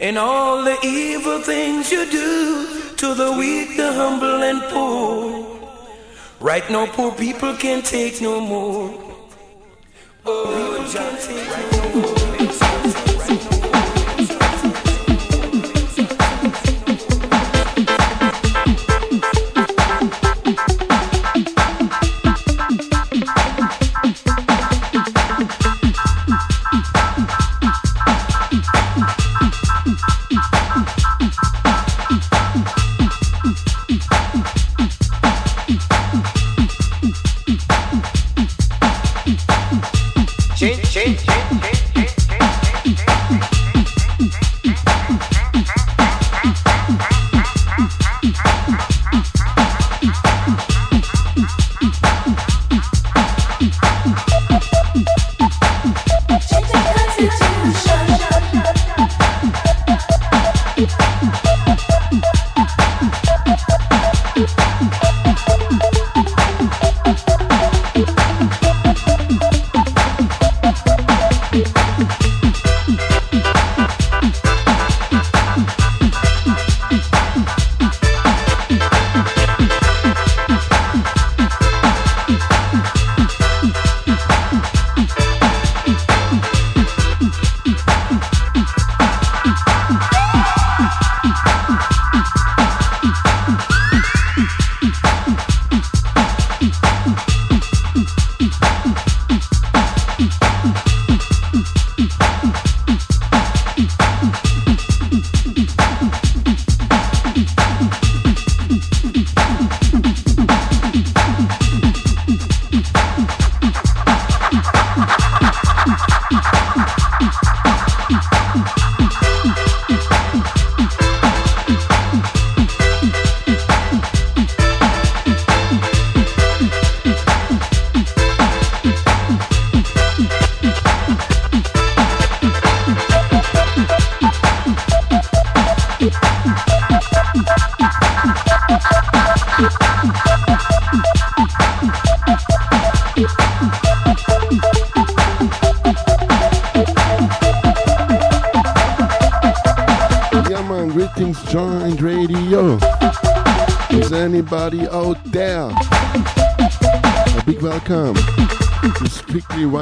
And all the evil things you do to the weak, the humble, and poor. Right now, poor people can't take no more. Oh, Jah take no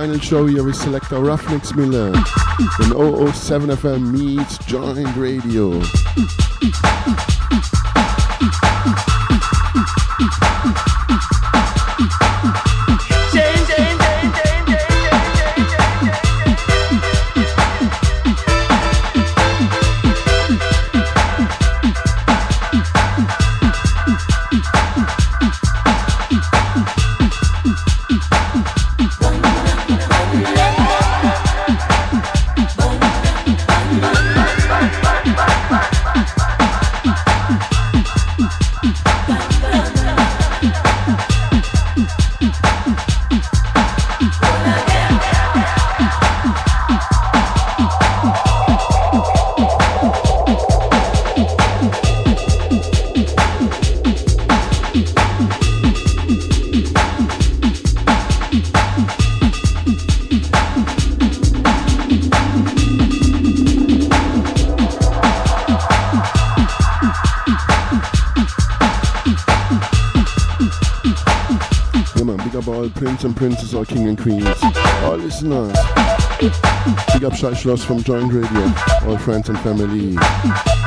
more. show here with selector Ruffneck Smille in 007 FM meets Joint Radio. Shai Schloss from Joint Radio. All friends and family.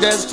Control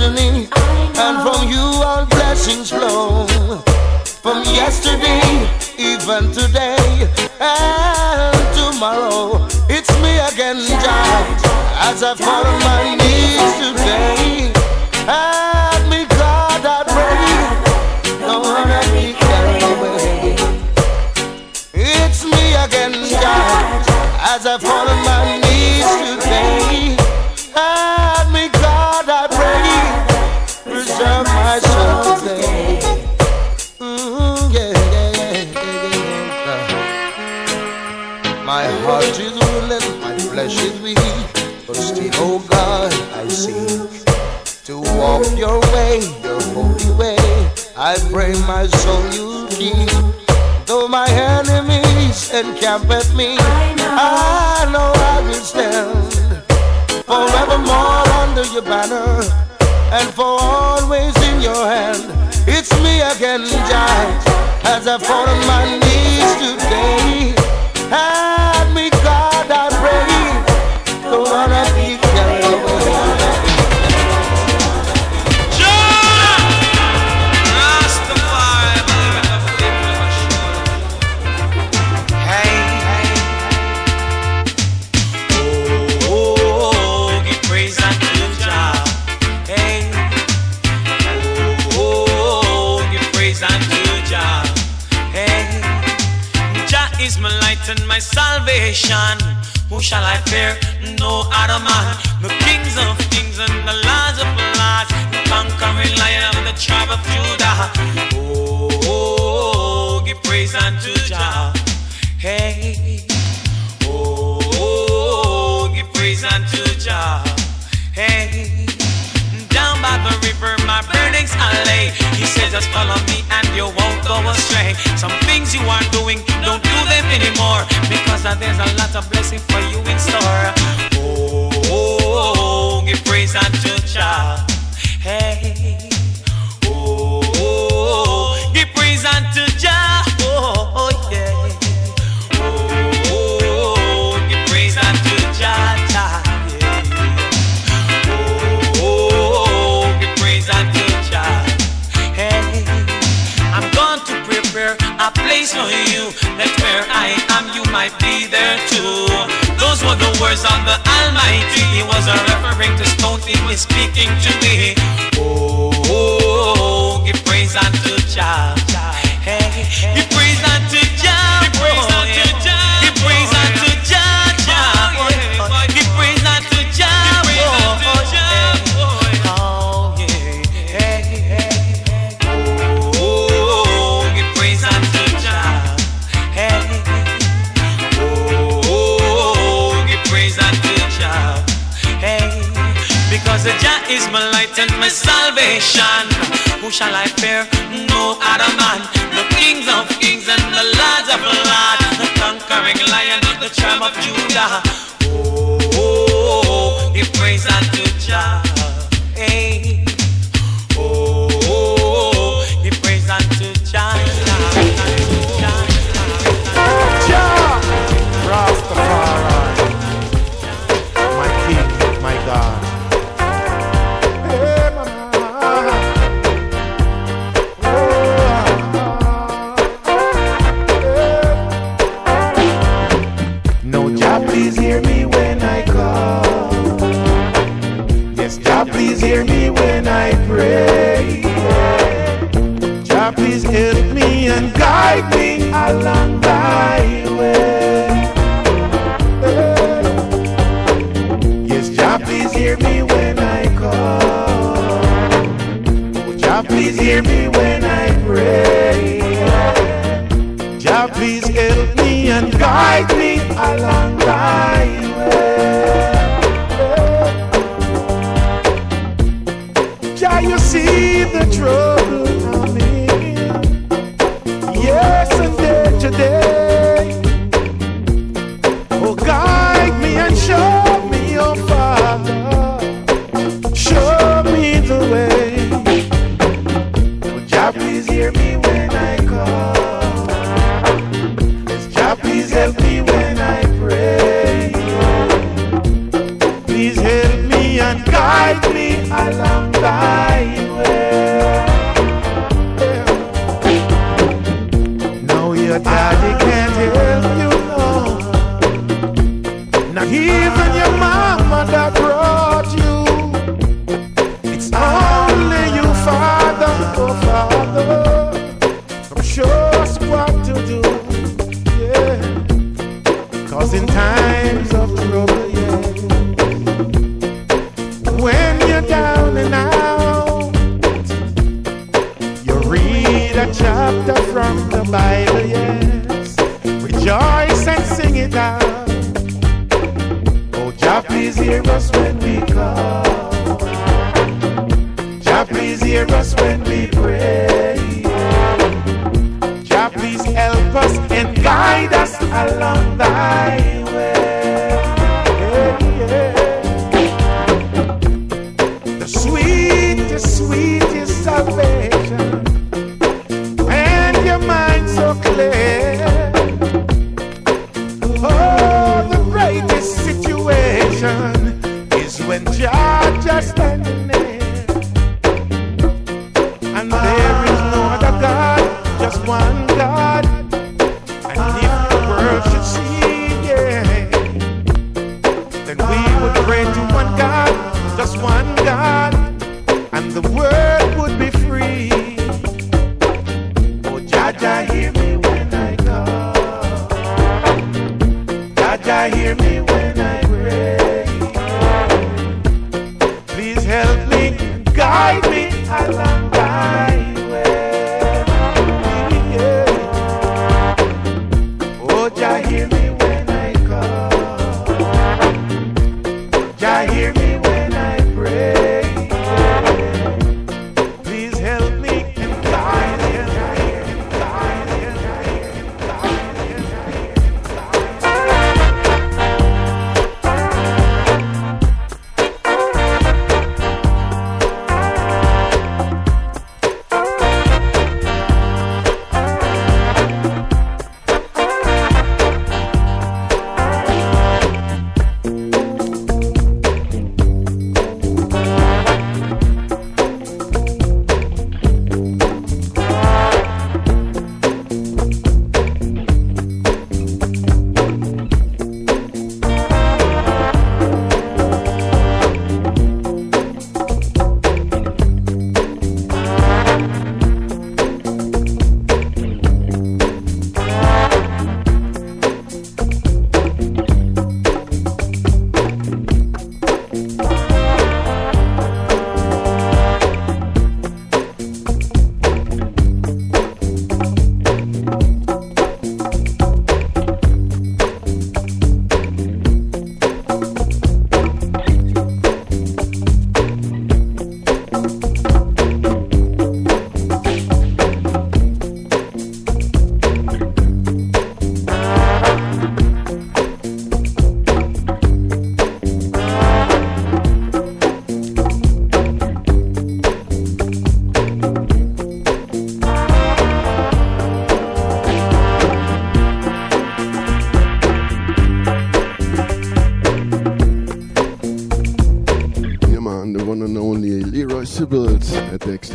is when Jah just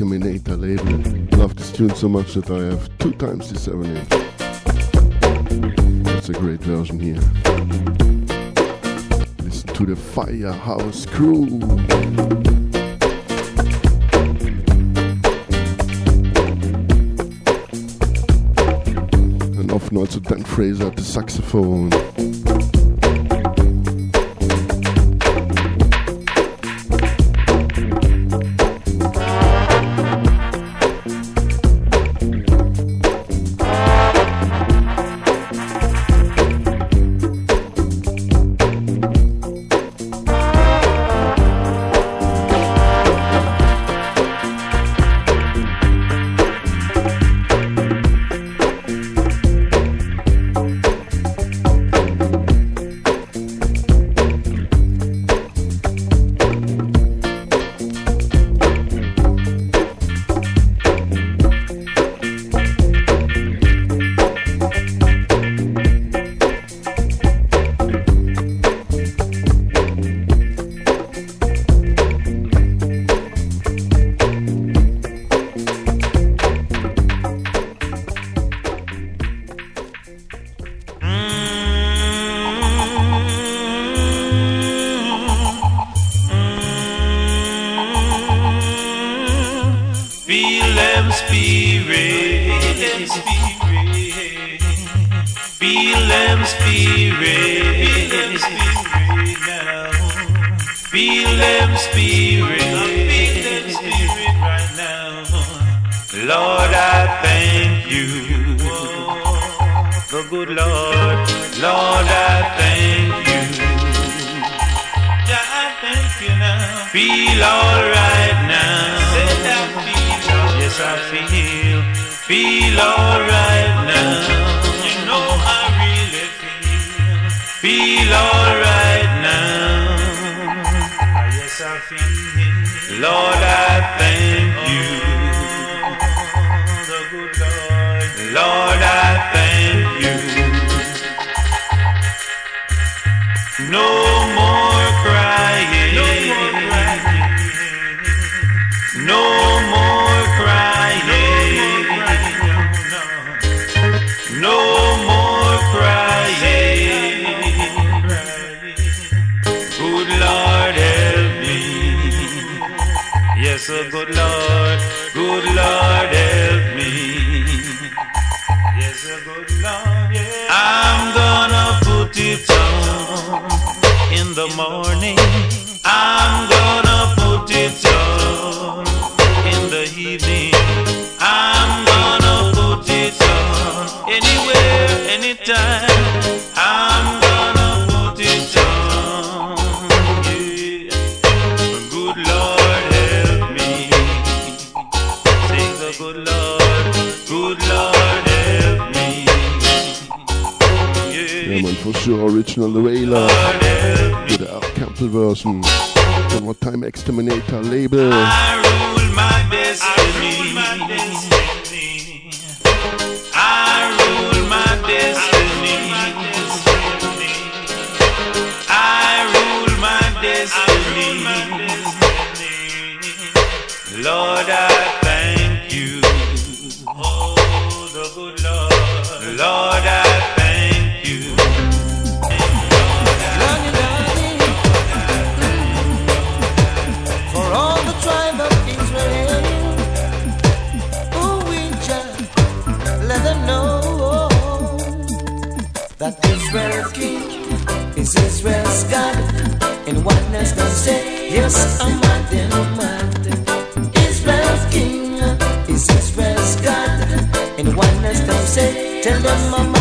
Terminator label. Love this tune so much that I have two times the seven-inch. It's a great version here. Listen to the Firehouse Crew. and often also Dean Fraser at the saxophone. the morning. I'm gonna put it on in the evening. I'm gonna put it on anywhere, anytime. I'm gonna put it on. Yeah. Good Lord, help me. Sing the good Lord, good Lord, help me. Yeah, man, for sure, original way, Lord. Metal Version hmm. what Time Xterminator Label. Tell them, Mama.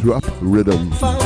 Drop rhythm.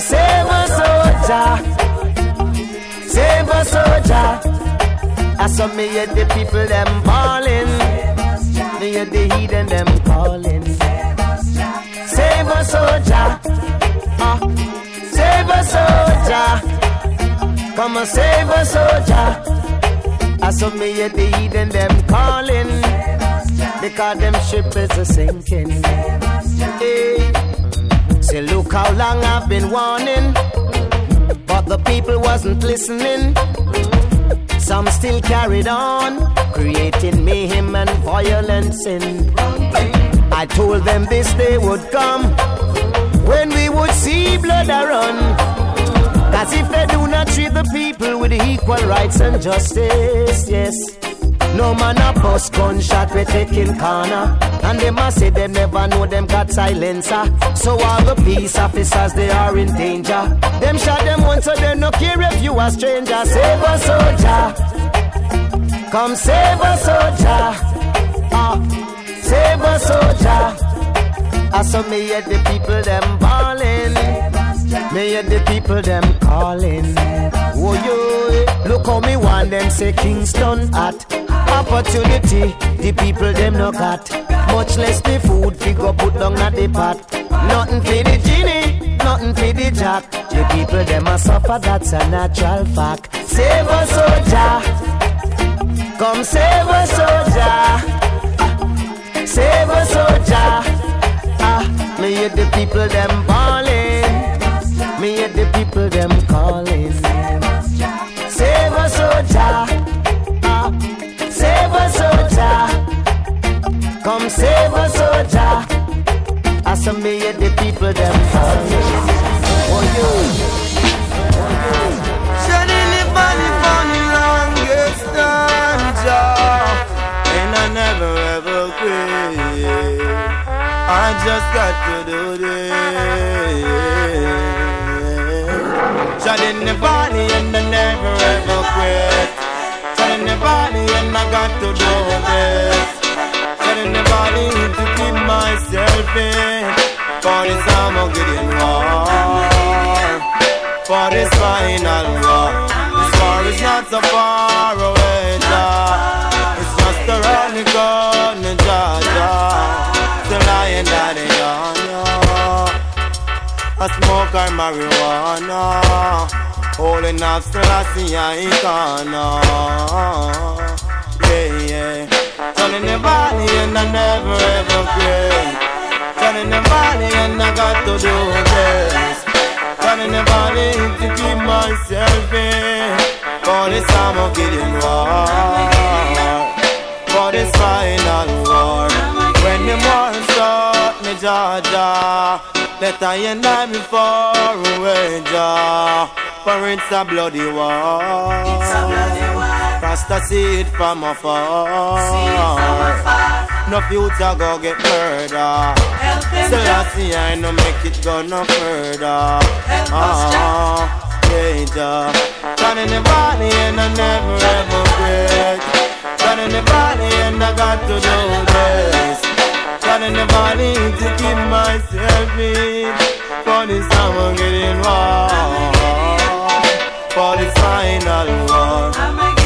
save a soldier. Save a soldier. I saw me hear the people them calling, Me hear the heathen them calling. Save a soldier. Uh, ah. save a soldier. Come and save a soldier. I saw me hear the heathen them calling. Because them ship is a sinking. Hey. Say, look how long I've been warning, but the people wasn't listening. Some still carried on, creating mayhem and violence. And I told them this day would come when we would see blood run. Cause if they do not treat the people with equal rights and justice, yes. No man a bust gunshot, we taking corner. And they must say they never know them got silencer. So all the peace officers, they are in danger. Them shot them once, so they no care if you a stranger. Save a soldier. Come save a soldier. Ah, save a soldier. I saw me hear the people them bawling. Me hear the people them calling. Oh yo, look how me want them say Kingston at opportunity. The people them no got much less the food figure put down at the pot. Nothing for the genie, nothing for the jack. The people them a suffer, that's a natural fact. Save a soldier, come save a soldier, save a soldier. Ah, me hear the people them bawling. Me hear the people them calling. I saw me hear the people them calling. You. Shedding the body for longest time, Jah. And I never ever quit. I just got to do this. Shedding the body and I never ever quit. Shedding the body and I got to do this. Shedding the body to keep myself in. For this I'm a getting war for this final war. This war is not so far away, Jah. It's just around the corner, Jah, Jah. The lion daddy on ya. A smoke or marijuana. Holding up still I I. Yeah, yeah. Turning the body and I never ever quit. Turning the body and I got to do this. Turning the body to keep myself in. For this time of getting war. For this final war. When the war start, me Georgia. Let I and I be far away, Jah. For it's a bloody war. It's a bloody war. Rasta see it from afar. No future go get murder. Still I see I no make it go no further. Ah, yeah, Jah. Turning the body and I never ever quit. Turning the body and I got to do this. Turning the body to keep myself in. For this time I'm getting war. For this final war.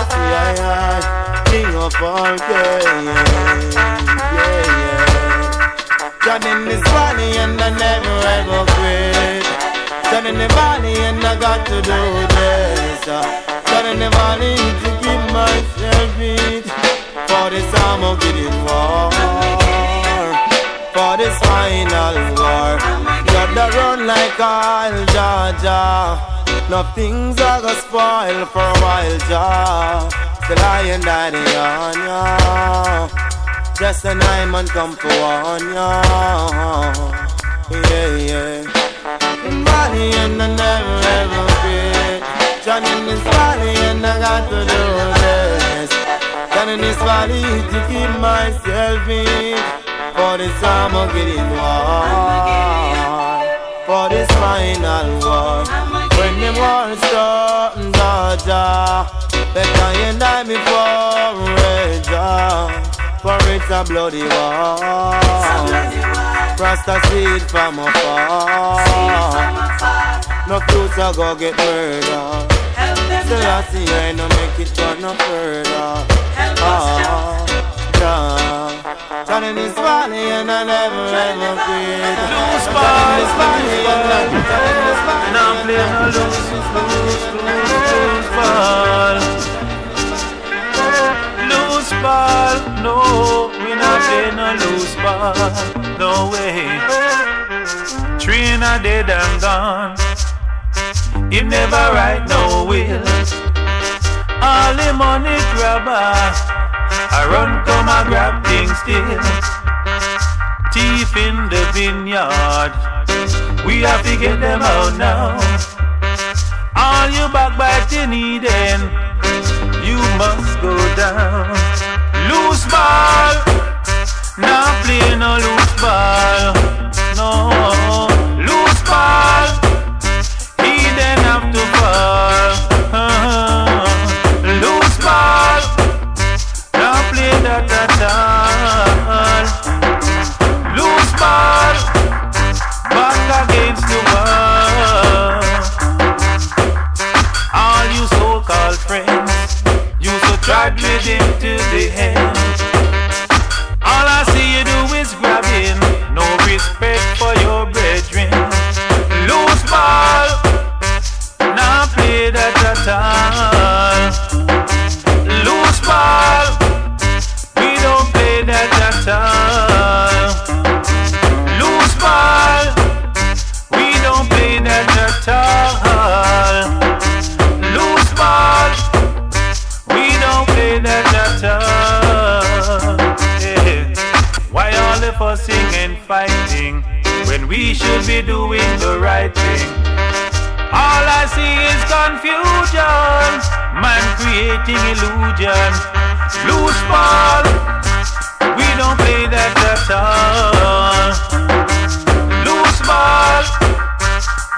I. I I, I. King of all kings. Yeah, yeah. God in this body and I never ever quit. God in the body and I got to do this. God in the body to keep myself in. For this I'm a getting war. For this final war. Got to run like all Georgia. Nothing's a go spoil for a while, Jah. I and daddy on ya. Just a nine man come for one ya. Yeah, yeah. In Body and I never ever quit. John in this valley and I got to do this. John in this valley to keep myself in. For this I'm a getting war. For this final war. The war start, Georgia. Better you die before Raja. For it's a bloody war. Rasta see it from afar. No future go get murder. Still I see I no make it go no further. Help us, Ah, down in this valley and I never ever quit. Loose ball, loose ball, and I'm playing a loose, loose, loose, loose ball. Loose ball, no, we not playing a loose ball, no way. Trina dead and gone. Him never right no will. All the money grabber. I run come a grab things still. Thief in the vineyard, we have to get them out now. All you backbiting Eden, you must go down. Loose ball, now play no loose ball, no tried with him to the end. We should be doing the right thing? All I see is confusion, man creating illusion. Loose ball, we don't play that at all. Loose ball,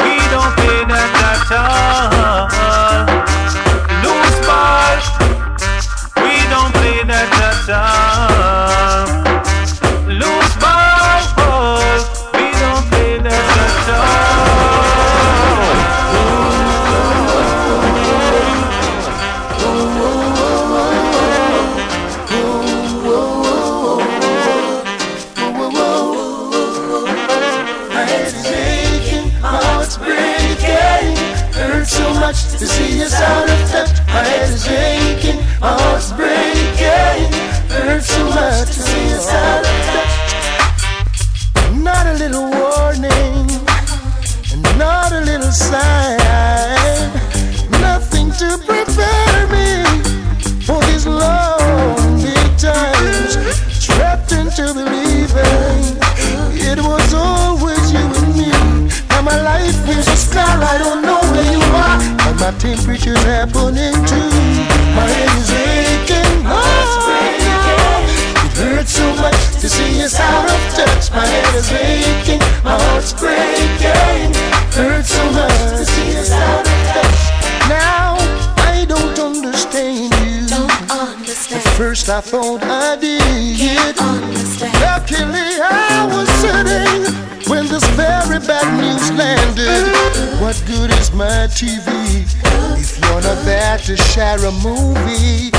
we don't play that at all. Heart's breaking. Hurts so much to see us out of touch. Not a little warning, not a little sign. Nothing to prepare me for these lonely times. Trapped into believing it was always you and me. Now my life is a star, I don't know where you are. And my temperature's happening too. My head is aching, my oh, heart's breaking. It hurts so much to see us out of touch. My head is aching, my heart's breaking. Hurts so much to see us out of touch. Now I don't understand you. Don't understand. At first I thought I didn't understand Luckily I was sitting when this very bad news landed. Uh-huh. What good is my TV if you're not there to share a movie?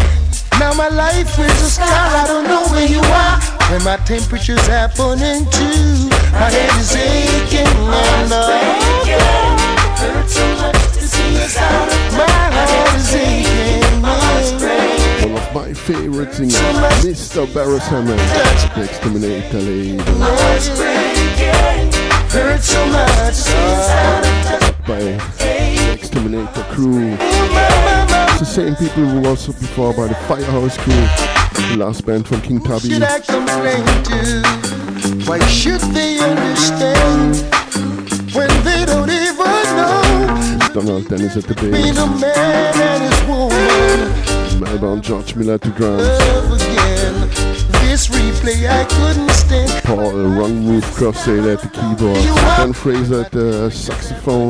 Now my life is a scar, I don't know where you are. When my temperature's happening too, my head is aching and uh, my heart is aching. One of my favorite singers, Mr. Beres Hammond, the Xterminator label. Hurt so much. by the crew. It's the same people who was before by the Firehouse crew, the last band from King Tubby. Should I complain to? Why should they understand when they don't even know? Donald Dennis at the bass, a man and his woman Melbourne George Miller at the drums. This replay I couldn't stand. Paul Wrong Move Crossdale at the keyboard, Dean Fraser at the saxophone,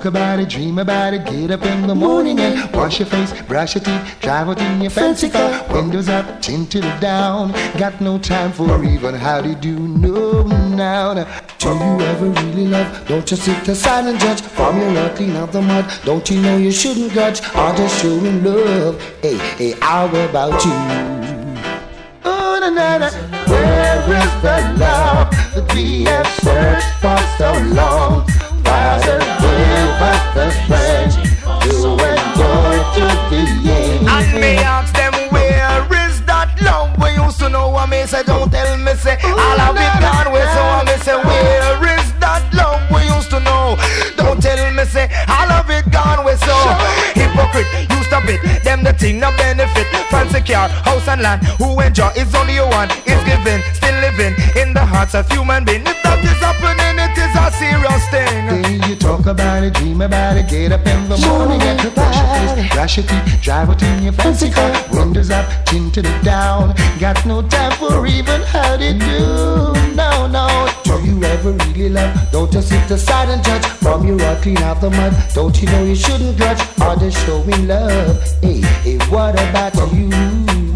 talk about it, dream about it, get up in the morning and wash your face, brush your teeth, drive out in your fancy car, windows up, tinted down. Got no time for even how do no now. now. Do you ever really love? Don't just sit aside and judge from your earth, clean out the mud. Don't you know you shouldn't grudge? Or just showing love. Hey, hey, how about you? Oh, na, na, na. Where is the love that we have searched for so long? Father, give us the strength to endure to the end. And me ask them where is that love? We used to know what me say. Don't tell me say all of it gone. Away so I me say where is that love? We used to know. Don't tell me say all of it gone. Away so hypocrite you stop it them the thing no benefit. Fancy car house and land. Who enjoy is only a one is giving. still living in the hearts of human beings. if that is happening it is a serious thing Then you talk about it, dream about it, get up in the morning and brush your face, brush your teeth, drive out in your fancy car, windows up, tinted it down. Got no time for even how to do. No, no. Do you ever really love? Don't just sit aside and judge. From your heart, clean out the mud. Don't you know you shouldn't grudge? Or just showing love. Hey, hey, what about you?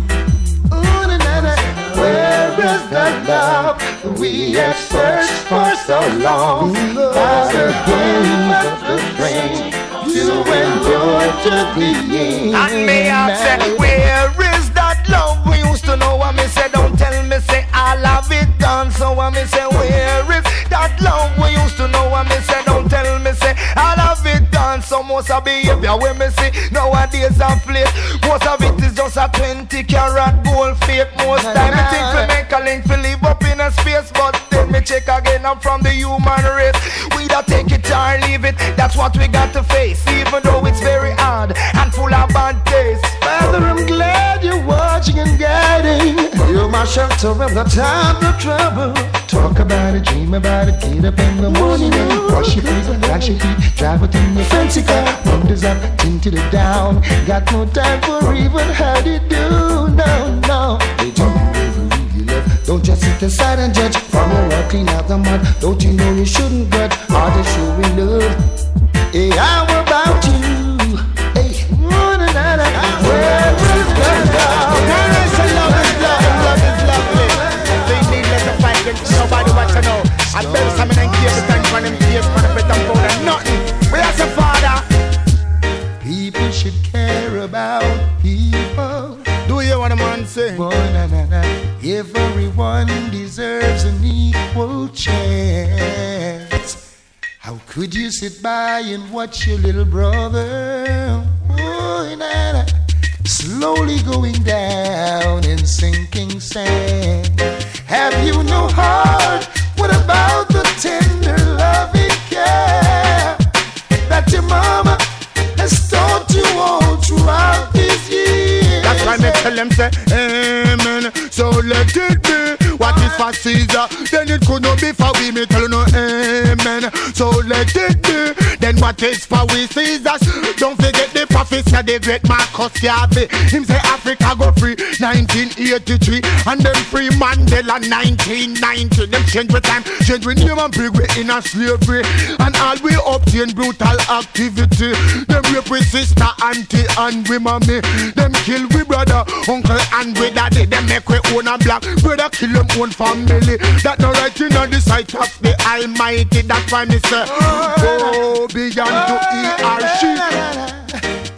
Where is the love we have searched for so long? Father, give us the strength to endure to the end. And me ask say, where is that love we used to know? And me say, don't tell me say I love it done. So and me say, where is that love we used to know? And me say, it done. So most of behavior when me see nowadays I'm flat. Most of it is just a 20 carat gold fake. Most time it think we make a link to live up in a space, but then me check again. I'm from the human race. We da take it or leave it. That's what we got to face, even though it's very hard and full of bad taste. Father, I'm glad you're watching and guiding. You're my shelter in the time of trouble. Talk about it, dream about it, get up in the morning and wash your face, wash your feet, drive within your fancy car. Windows up, tinted it down. Got no time for even how to do. No, no. They do really love. Don't just sit aside and judge. From your heart, clean out the mud. Don't you know you shouldn't grudge? Are they showing love? Hey, how about you? I better summon and keep the time for them tears for the better food and nothing. We as a father. People should care about people. Do you want a man say? Boy, oh, na, na, na. Everyone deserves an equal chance. How could you sit by and watch your little brother? Boy, na, na, slowly going down in sinking sand. Have you no heart? What about the tender loving care that your mama has taught you all throughout these years? That's why me tell them say Amen. So let it be. What is for Caesar? Then it could not be for we. Me tell you no Amen. So let it be. Then what is for we Caesars? Don't forget the prophets of the great Marcus Garvey. Him say Africa go free 1983 and then free Mandela 1990. Them change with time, change with name and bring we in a slavery and all we obtain brutal activity. Them rape with sister, auntie and we mommy. Them kill we brother, uncle and we daddy. Them make we own a black brother kill them own family. That no right in on the sight of the Almighty. That's why me say, go beyond to he or she.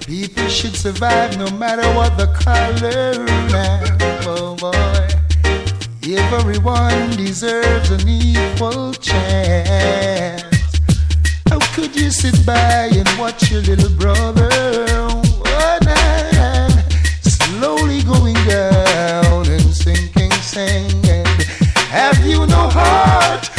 People should survive no matter what the color. Now, oh boy, everyone deserves an equal chance. How could you sit by and watch your little brother slowly going down and sinking sand? Have you no heart?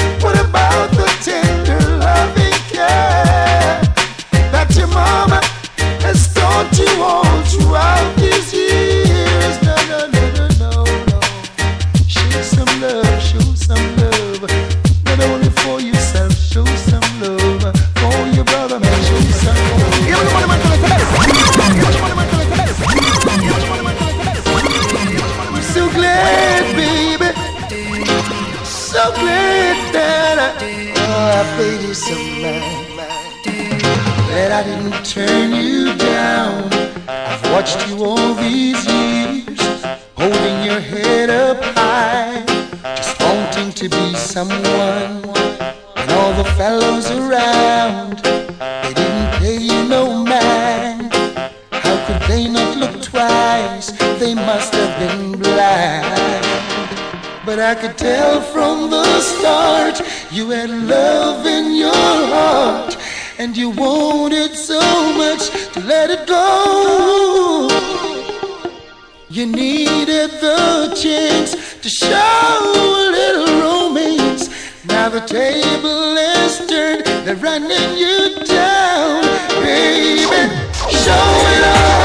Could tell from the start you had love in your heart and you wanted so much to let it go. You needed the chance to show a little romance. Now the table is turned, they're running you down, baby. Show it all,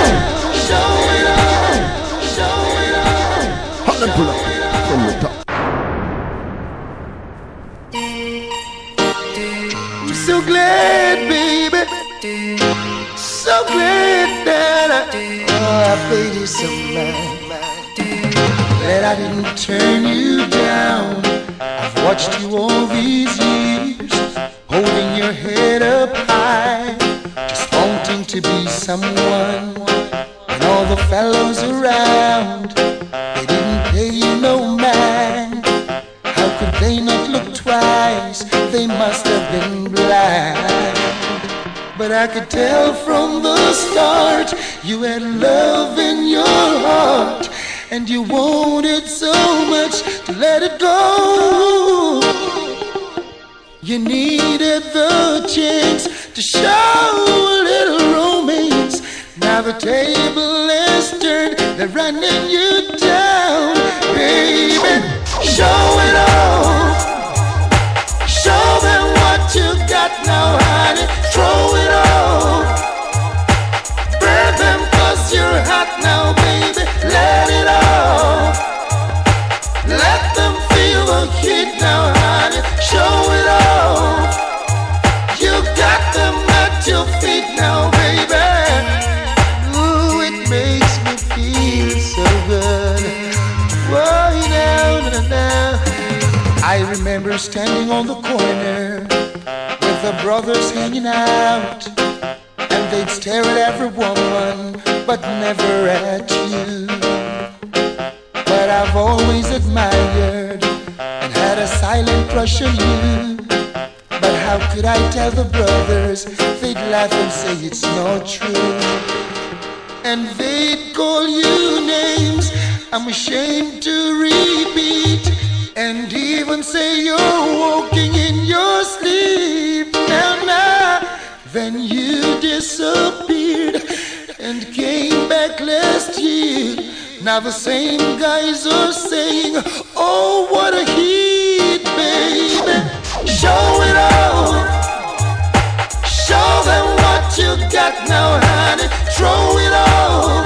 So glad that I, oh, I paid you some mind. That I didn't turn you down. I've watched you all these years, holding your head up high, just wanting to be someone. And all the fellows around, But I could tell from the start you had love in your heart and you wanted so much to let it go. You needed the chance to show a little romance. Now the table is turned, they're running you down, baby. Show it all. Show them what you got now, honey. Throw it all. You're hot now, baby. Let it all. Let them feel the heat now, honey. Show it all. You got them at your feet now, baby. Ooh, it makes me feel so good. Now, now. I remember standing on the corner the brothers hanging out, and they'd stare at every woman, but never at you. But I've always admired and had a silent crush on you. But how could I tell the brothers? They'd laugh and say it's not true. And they'd call you names I'm ashamed to repeat. And even say you're walking in your sleep. Now, now, then you disappeared and came back last year. Now the same guys are saying, Oh, what a heat, baby. Show it all. Show them what you got now, honey. Throw it all.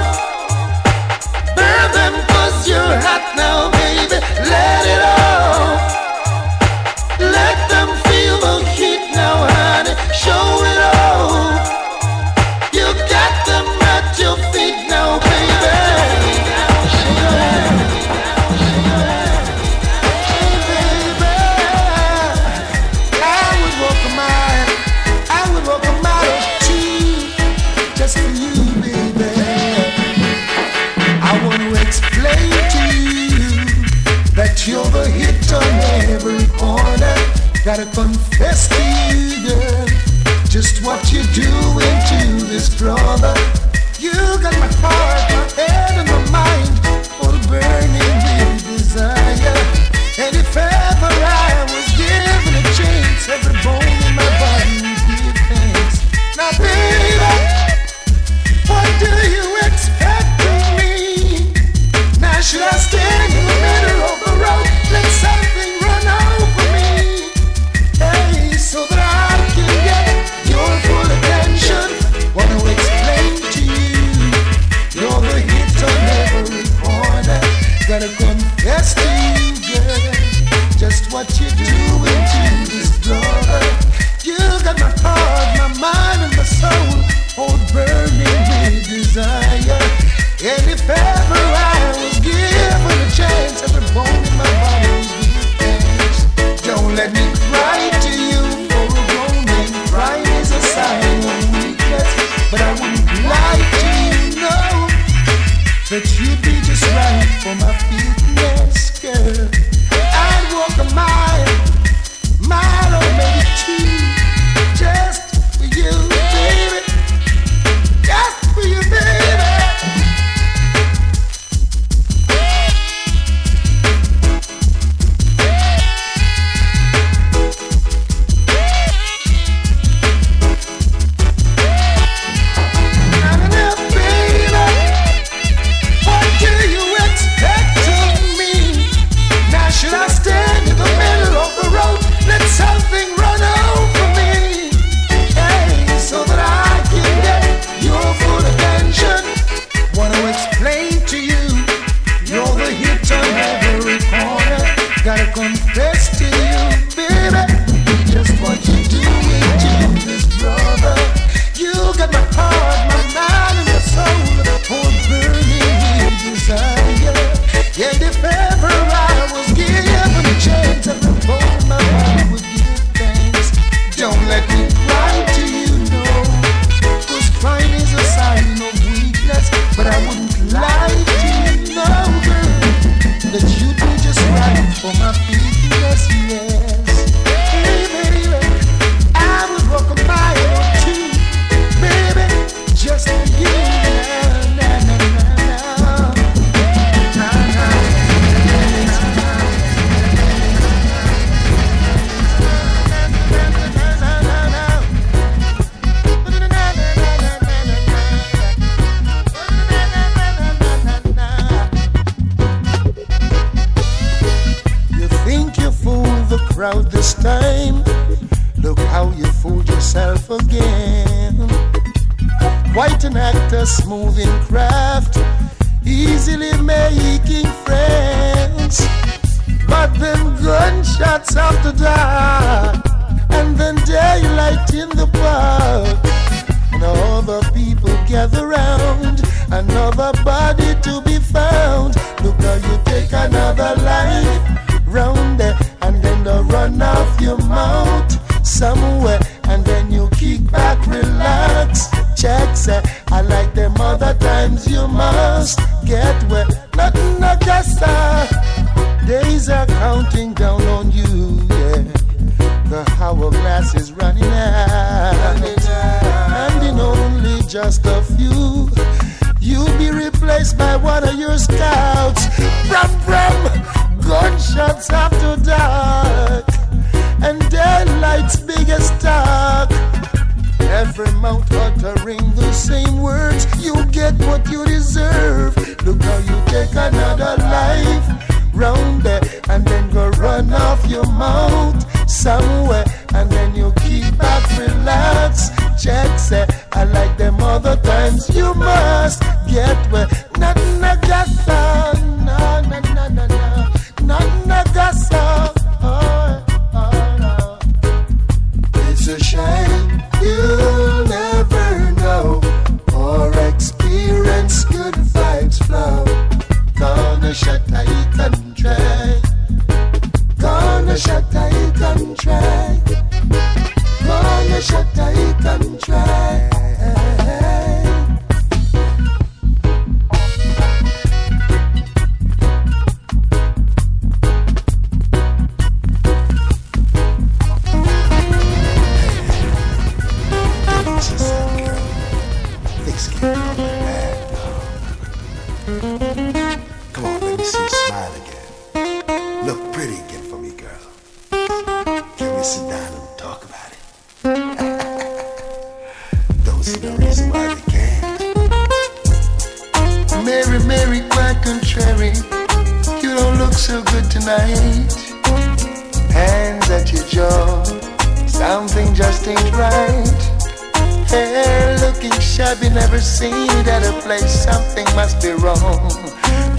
Burn them cause you're hot now, baby. Let it all. Let Gotta confess to you, girl, just what you're doing to this brother. You got my heart, my head, and my mind all burning with desire. And if ever I was given a chance, every bone in my body would give thanks. Now, baby, what do you expect from me? Now should I stand in the middle of the road, let something right. Hair looking shabby, never seen it at a place. Something must be wrong.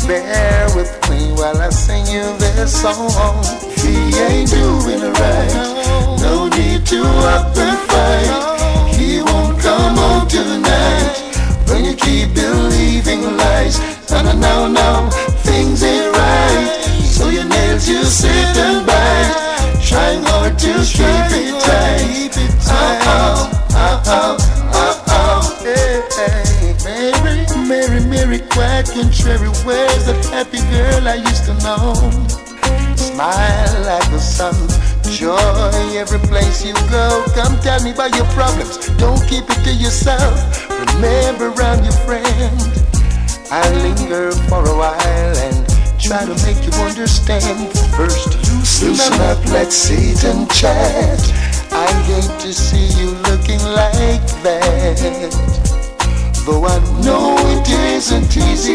Bear with me while I sing you this song. He ain't doing right. No need to up and fight. He won't come home tonight. When you keep believing lies, no, no, no, no, things ain't right. So your nails you sit and bite, trying hard to keep it tight. Oh, oh, oh, oh, oh, hey, hey. Mary, Mary, Mary, quite contrary. Where's that happy girl I used to know? Smile like the sun, joy every place you go. Come tell me about your problems, don't keep it to yourself. Remember, I'm your friend. I linger for a while and try to make you understand. First, loosen up, let's sit and chat. I hate to see you looking like that. Though I know it isn't easy,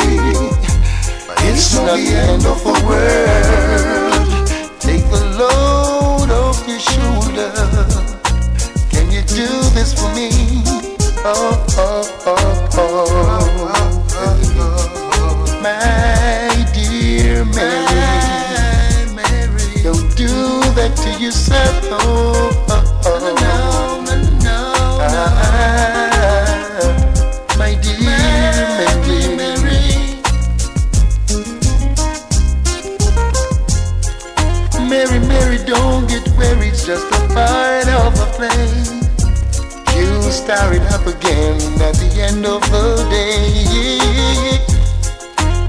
but it's not the end of the world. Take off your shoulder. Can you do this for me? Oh, oh, oh, oh. My dear Mary, don't do that to yourself. Oh, oh, part of the play. You start it up again at the end of the day.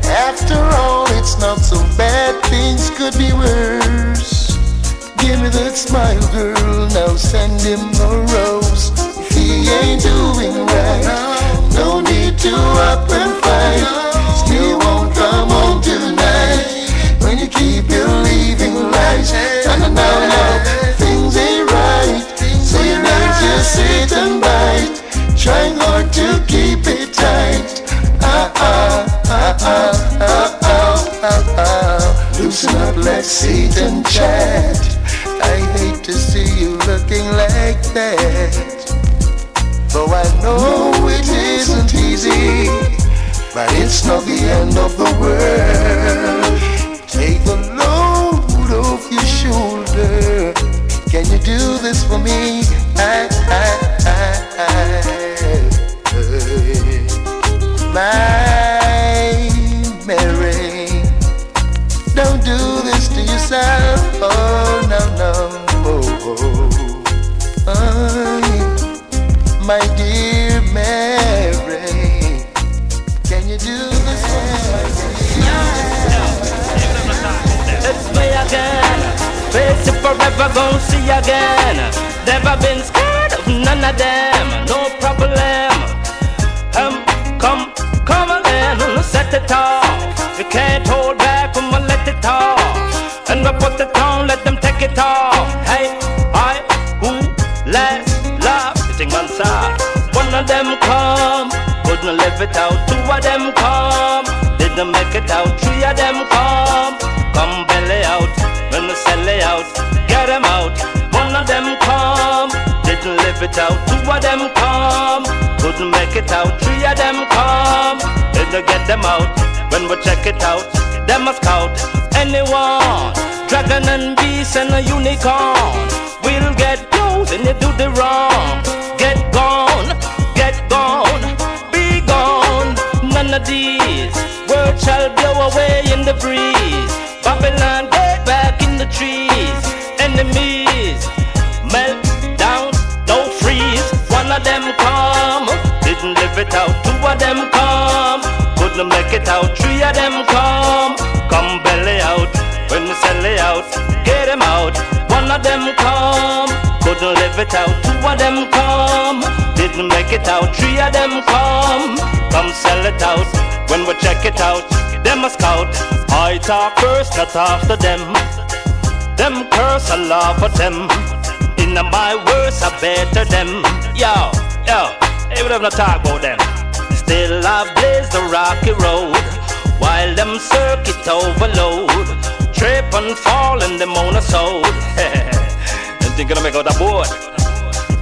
After all, it's not so bad, things could be worse. Give me that smile, girl, now send him a rose. If he ain't doing right, no need to up and fight. Still won't come home tonight when you keep believing lies. No, no, no, sit and bite, trying hard to keep it tight. Ah ah ah ah ah ah ah ah. Loosen up, let's sit and chat. I hate to see you looking like that. Though I know it isn't easy, but it's not the end of the world. Take the load off your shoulder. Can you do this for me? I, I, I, I, my Mary, don't do this to yourself. Oh no no. Oh, oh. Oh, oh my dear forever, gon' see again. Never been scared of none of them. No problem. Um, come, come again. Set it off. You can't hold back when we let it off. And we put it on, let them take it off. Hey, I, who, last, love. You think sad? One of them come, couldn't live it out. Two of them come, didn't make it out. Three of them come it out. Two of them come, couldn't make it out. Three of them come, didn't get them out. When we check it out, them a scout. Anyone, dragon and beast and a unicorn, we'll get it out. Two of them come, couldn't make it out. Three of them come, come belly out. When we sell it out, get them out. One of them come, couldn't live it out. Two of them come, didn't make it out. Three of them come, come sell it out. When we check it out, them a scout. I talk first, not after them. Them curse a law for them. In my words, I better them. Yo, yo, hey, we don't to talk about them. Still I blaze the rocky road while them circuit overload. Trip and fall and them on a soul. and think gonna make out a board.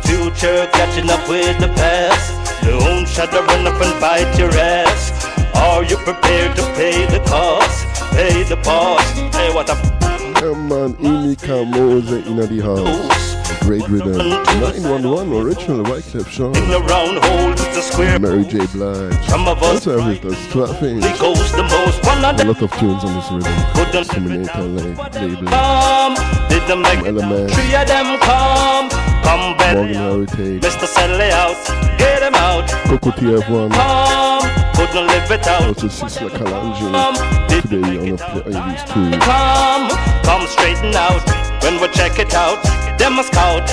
Future catching up with the past. The own shadow run up and bite your ass. Are you prepared to pay the cost? Pay the cost. Hey, what a Yeah, man, Ini Kamoze in the house. Great rhythm. 911 original Wyclef Jean. in a round hole with the square. Mary J. Blige. Some of us That's everything. That's 12 inch. It goes the most one of A lot of tunes on this rhythm. Terminator la- label. come. Did the make Element. three of them come? Come belly Morgan. Heritage. Mr. Sell out, get him out. Coco TF1. Come, couldn't live it out. Also Sizzla Kalonji. Today on the play these two. come, come straighten out. When we check it out, them a scout.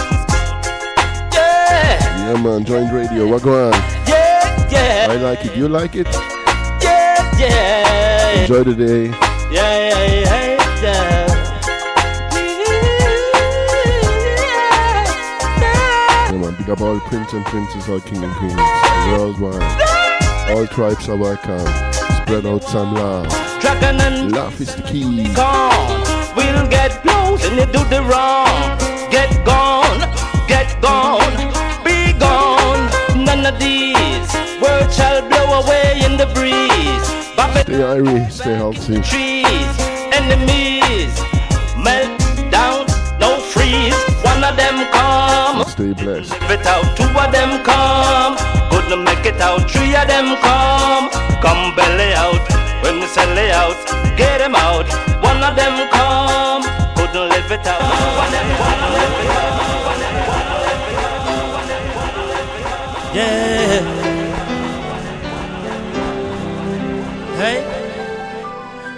Yeah, Yeah, man. Joined radio. What go on? yeah, yeah, I like it. You like it? yeah, yeah. Enjoy the day. Yeah, yeah, yeah, yeah. Big up all prince and princess, all king and queens. Worldwide. All tribes are welcome. Spread out some love. Dragon and Laugh is the key. We'll get close and you do the wrong. Get gone, get gone, be gone. None of these words shall blow away in the breeze. Babylon Stay irie, stay healthy. trees, enemies, melt down, no freeze. One of them come. Stay blessed. Live it out, two of them come. Couldn't make it out, three of them come. Come belly out, sell it out, get them out. One of them come. Couldn't live it out. Yeah. Hey.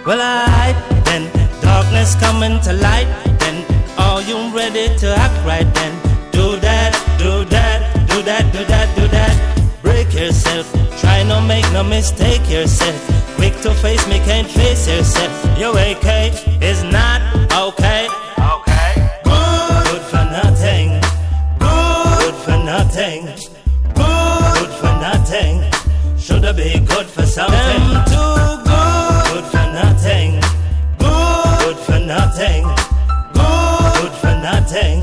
Well, I then darkness coming to light. Then are you ready to act right? Then do that, do that, do that, do that, do that. Break yourself, try not make no mistake yourself. Quick to face me, can't face yourself. Your AK is not okay. Okay. Good, good for nothing. Good, good for nothing. Good, good for nothing. Shoulda be good for something. Them too good. Good for nothing. Good, good for nothing. Good, good for nothing.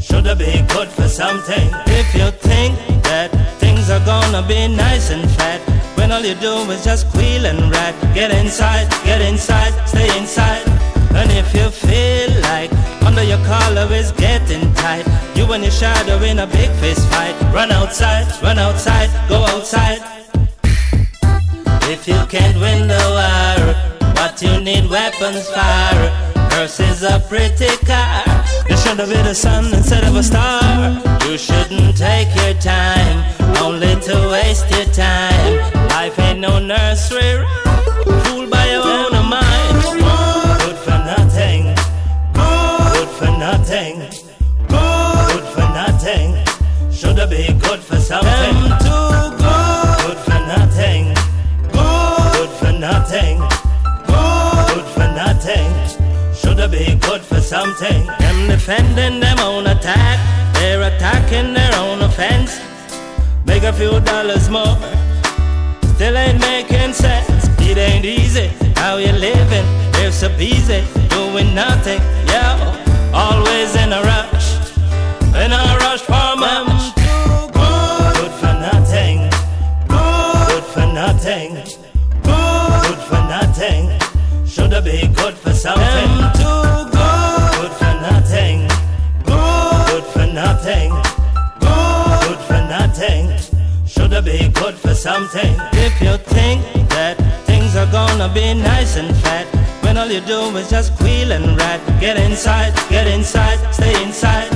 Shoulda be good for something. If you think that things are gonna be nice and fat all you do is just squeal and rat. Get inside, get inside, stay inside. And if you feel like under your collar is getting tight, you and your shadow in a big fist fight. Run outside, run outside, go outside. If you can't win the war, what you need weapons fire. Earth is a pretty car. You should have been a sun instead of a star. You shouldn't take your time, only to waste your time. Life ain't no nursery rhyme. Fooled by your own mind. Good for nothing. Good for nothing. Good for nothing. Should have been good for something. Be good for something. Them defending them own attack, they're attacking their own offense. Make a few dollars more, still ain't making sense. It ain't easy how you living, they're so busy doing nothing. Yeah, always in a rush, in a rush for much. Good, good for nothing, good for nothing, Have been good for something. I'm too good. Good for nothing, good Good for nothing. Good. Good for nothing. Should have been good for something. If you think that things are gonna be nice and fat, when all you do is just squeal and rat, get inside, get inside, stay inside.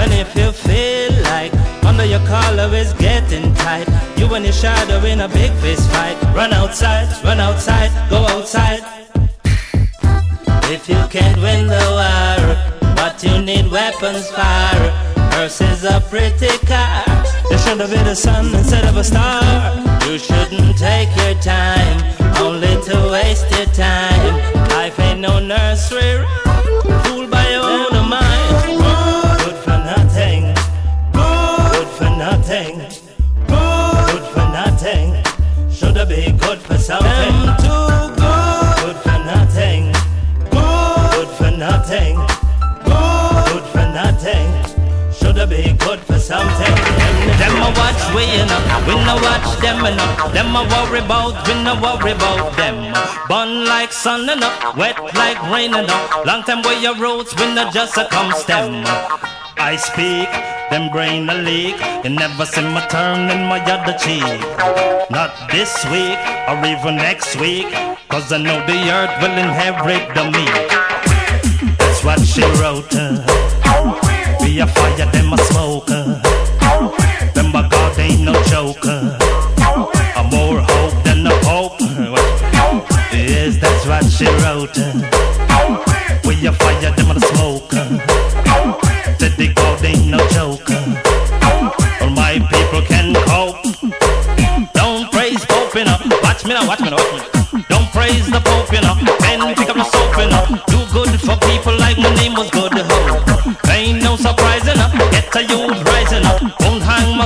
And if you feel like under your collar is getting tight, you and your shadow in a big fist fight, run outside, run outside, go outside. If you can't win the war, but you need weapons fire. Hearse is a pretty car. You should have been a sun instead of a star. You shouldn't take your time, only to waste your time. Life ain't no nursery rhyme. Fooled by your own mind. Good for nothing. Good for nothing. Good for nothing. Should have been good for something. Be good for something. Them a watch we know, we no watch them enough. Them a worry about, we no worry about them. Burn like sun enough, wet like rain enough. Long time where your roots, we no just a come stem. I speak, them brain a leak. You never see my turn in my other cheek. Not this week or even next week, cause I know the earth will inherit the meat. That's what she wrote. Uh a fire, them a smoker. Them a God ain't no joker. A more hope than a pope. Yes, that's what she wrote. We a fire, them a smoker. Said the God ain't no joker. All my people can cope. Don't praise Pope, you know. Watch me now, watch me now, watch me. Don't praise the Pope, you know. Then pick up the soap, you know. Do good for people like my name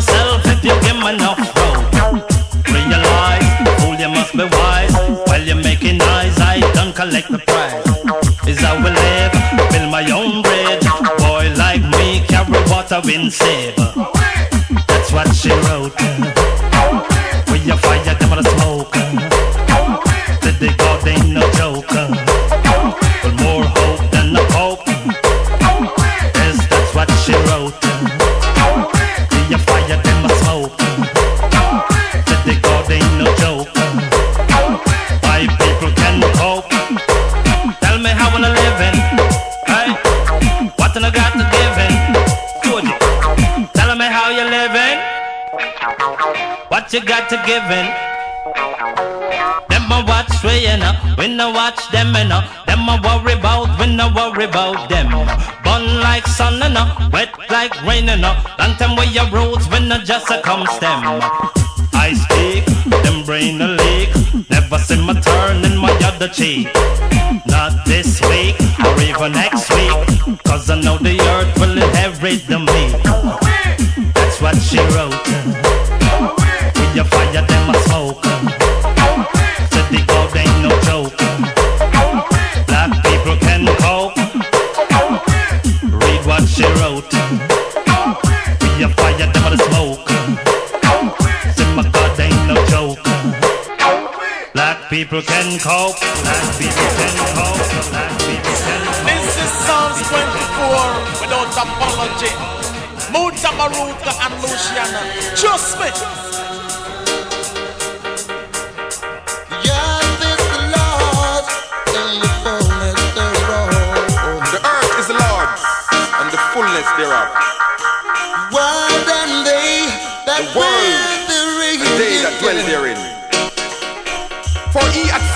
Myself if you give enough road. Realize, fool, you must be wise. While you're making noise, I don't collect the prize. Is how we live, build my own bridge. Boy like me, carry water in save. That's what she wrote. Roads just a come stem. I speak, them brain a leak. Never see my turn in my other cheek. Not this week or even next week. Cause I know the earth will inherit the people can cope. Black people can cope. Black people can cope. This is Psalms 24 without apology. Mutabaruka and Luciano. Trust me.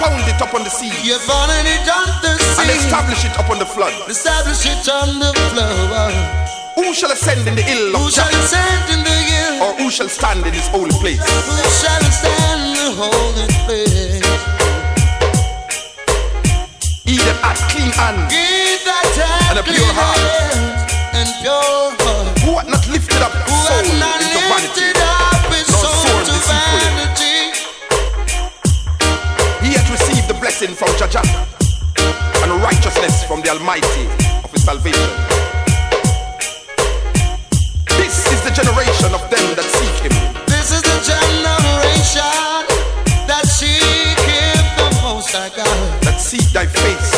Founded it upon the sea You founded it on the and sea, established it upon the flood. establish it on the floor. Who shall ascend in the hill Who shall ascend in the hill? Or who shall stand in his holy place? Who shall stand in the holy place? He that hath clean hands He that hath And a pure clean heart. and pure heart. who hath not lifted up Who soul blessing from Jaja and righteousness from the Almighty of his salvation. This is the generation of them that seek him, This is the generation that seek him the most high God. that seek thy face,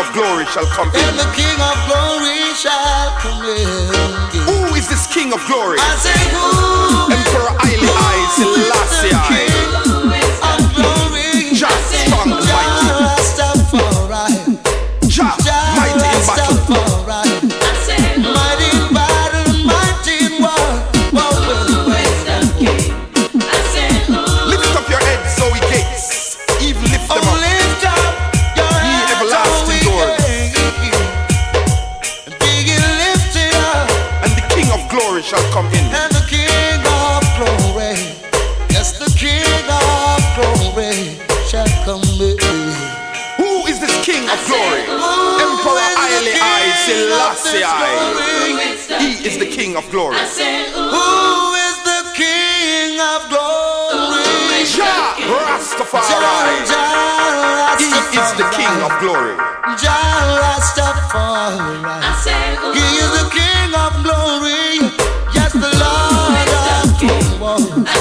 of glory shall come in. And the King of glory shall come in. Who is this King of glory? I say, who Emperor Haile Selassie I. King of glory. Who is the King of glory? Jah Rastafari. Jah He is the King of glory. Jah Rastafari. He is the King of glory. Yes, the Lord of glory.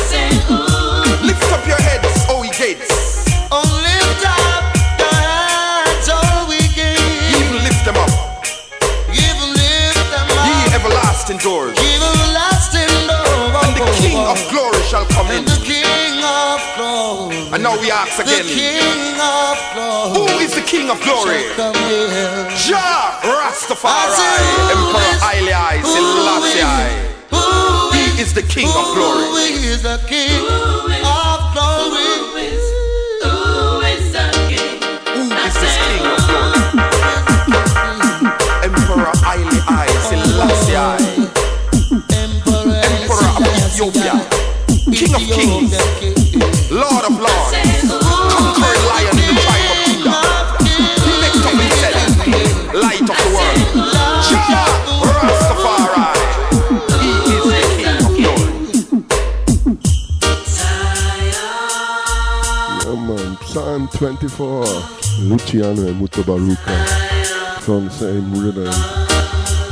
And now we ask The again. King of glory. Who is the King of glory? Jah Rastafari. I say, who Emperor is- Haile I Who Selassie Who He is the King of Who glory. is the King of glory? Who is this King of glory? Emperor Haile I Selassie I. Emperor, Emperor of Ethiopia. King of kings. Lord of lords. Conquering lion in the tribe of Judah. Lift up his head. Light of the world. Jah Rastafari. He is the King of glory. Yeah, man. Psalm 24. Luciano and Mutabaruka. From the same rhythm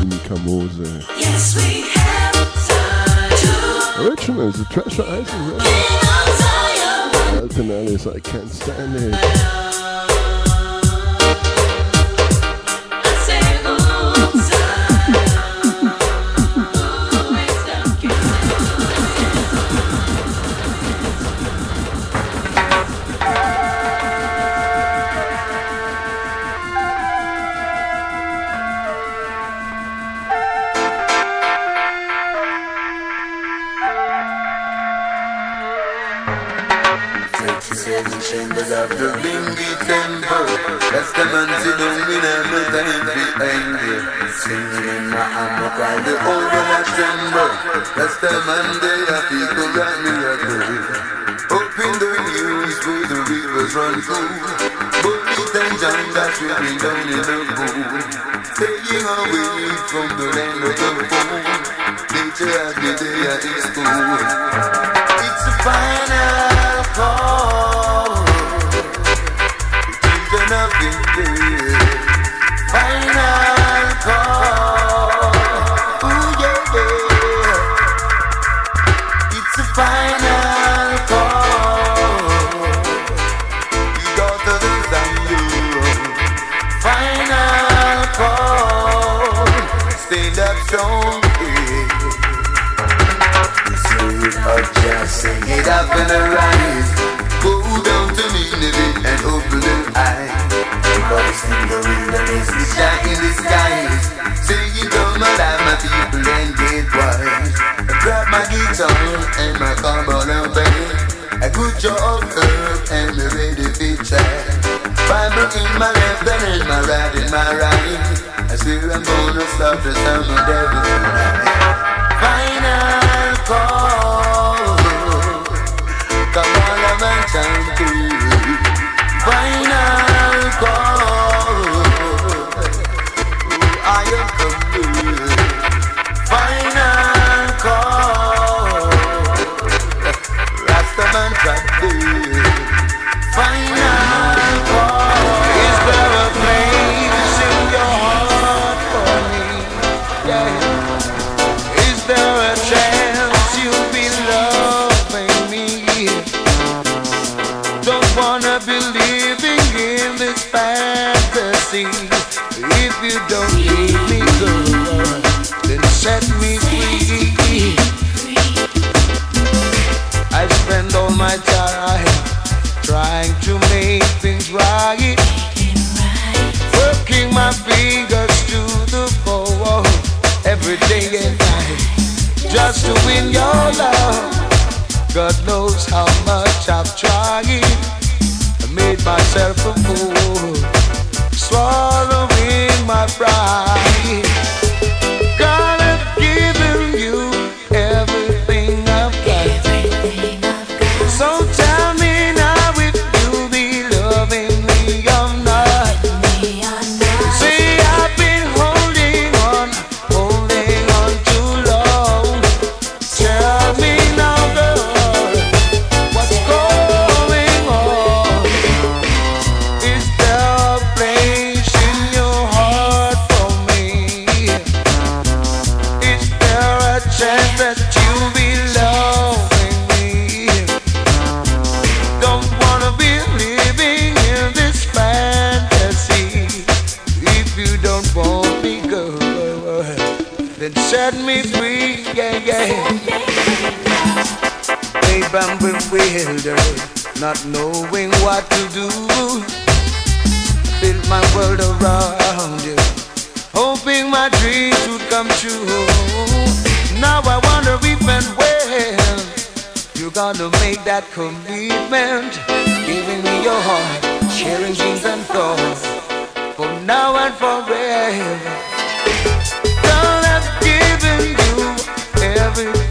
Ini Kamoze. Yes, we have time to Original is the Treasure Island Ellis, I can't stand it. Tremble. That's the they are people that me a Up in the news where the rivers run through. But meet and John that swimming down in the pool. Staying away from the land bewildered, not knowing what to do. Built my world around you, hoping my dreams would come true. Now I wonder if and when you're gonna make that commitment, giving me your heart, sharing dreams and thoughts for now and forever. Girl, I've given you everything.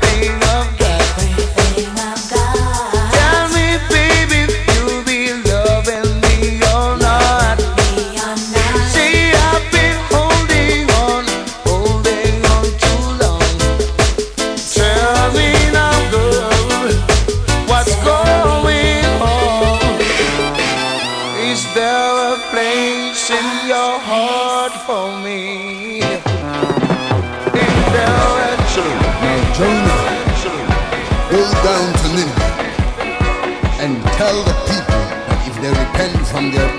from their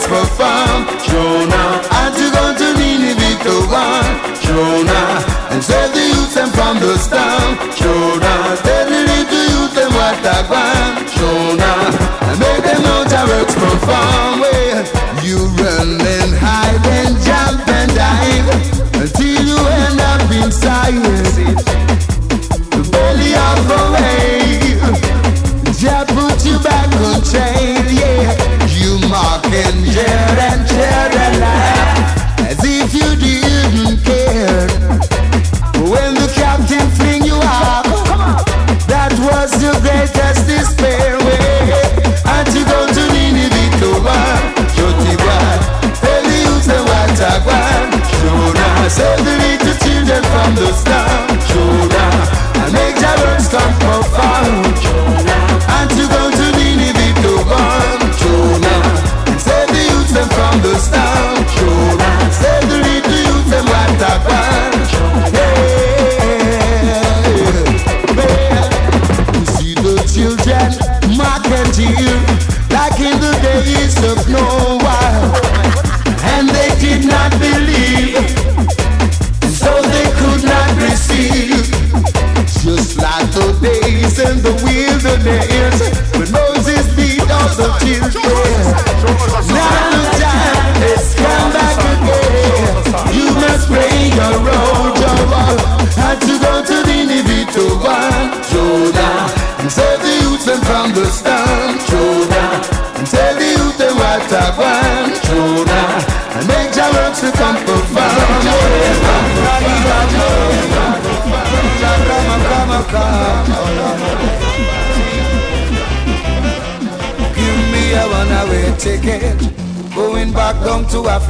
words were found. Jonah had to go to Nineveh to warn Jonah and save the youth and from the storm. Jonah.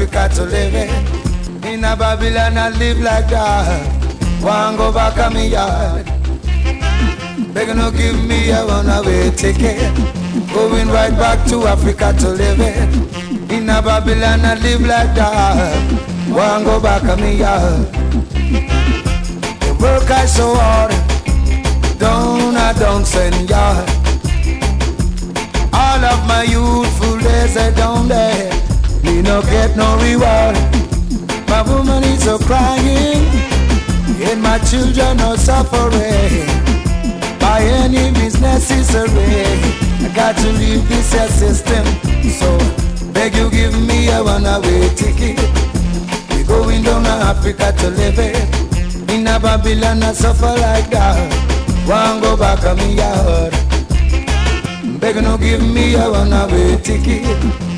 Africa to live it. In a Babylon I live like that. Want go back on me yard. Begging no give me a one-way ticket, going right back to Africa to live it. In a Babylon I live like that. Want go back on me yard. The work I so hard, don't I don't send yard. All of my youthful days are down there. No get no reward. My woman is a crying, and my children are suffering. By any means necessary, I got to leave this system. So beg you give me a one-way ticket. We going down to Africa to live it. In a Babylon I suffer like that. Want go back on me yard. Beg no give me a one-way ticket.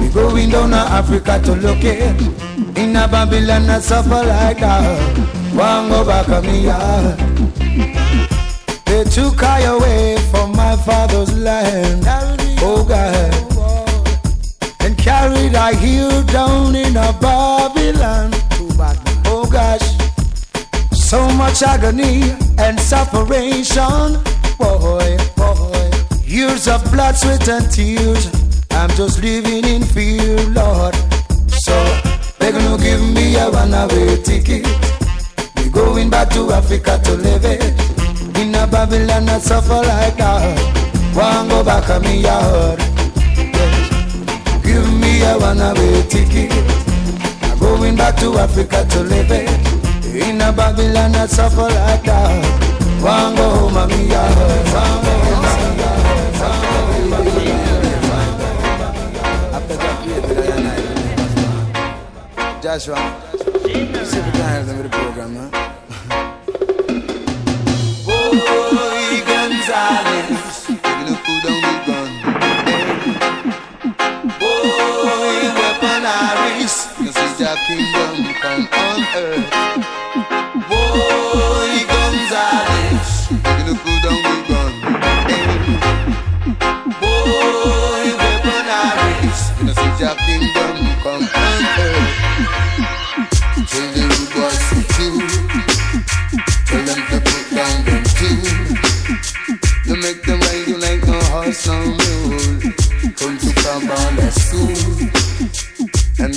We going down to Africa to look it. In a Babylon I suffer like that. Want go back on me. They took I away from my father's land. Oh God. And carried I here down in a Babylon. Oh gosh. So much agony and separation. Boy, boy. Years of blood, sweat, and tears. I'm just living in fear, Lord. So, they gonna give me a one-way ticket. We going back to Africa to live it. In a Babylon, I suffer like that. Want go back on me. Yes. Give me a one-way ticket. I'm going back to Africa to live it. In a Babylon, I suffer like that. Want go home on me home Joshua, seven times over the program, man. Boy, Gonzales, taking the food on the gun. boy, weaponaries, You see your kingdom come on earth.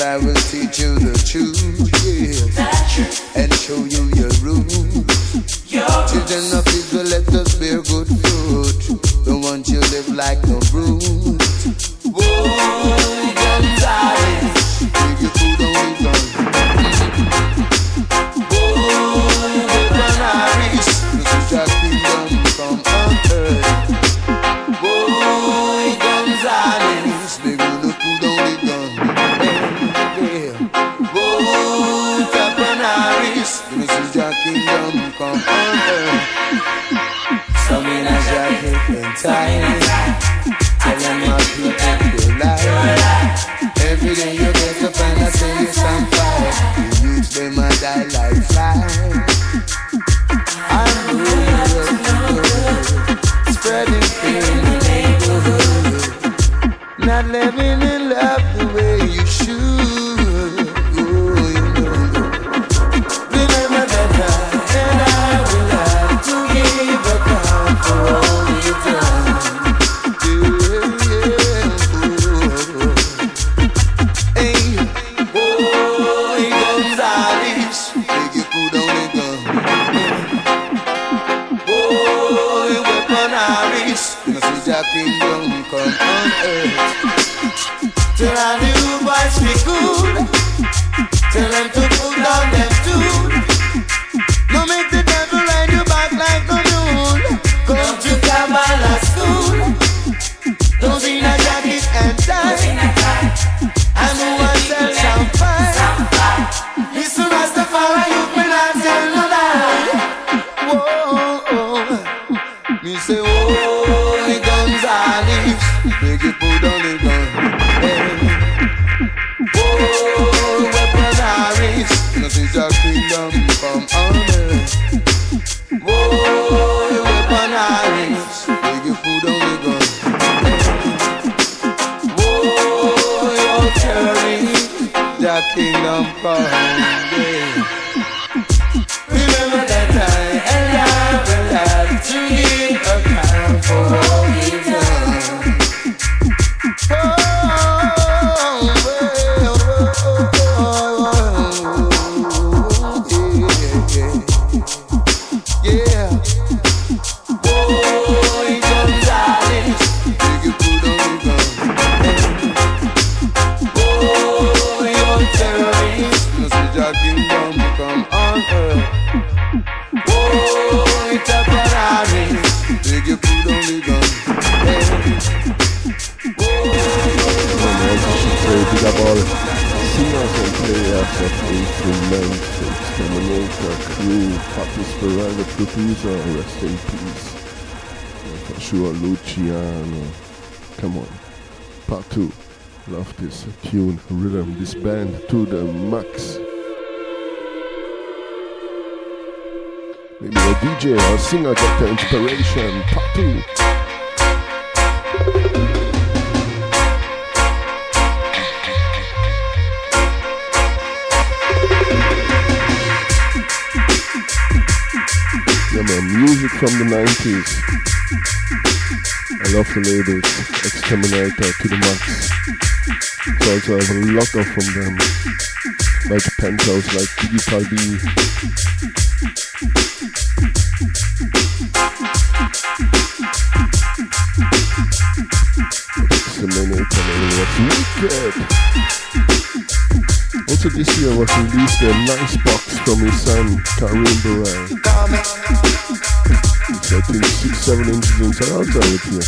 I will teach you the truth, yeah. And show you your rules. Children of Israel, let us bear good fruit. Don't want you live like from the 90s. I love the labels. Xterminator to the max. So also have a lot of from them. Like Penthouse, like Digital B. Also this year was released a nice box from his son, Kareem Burrell. I think six, seven inches it here.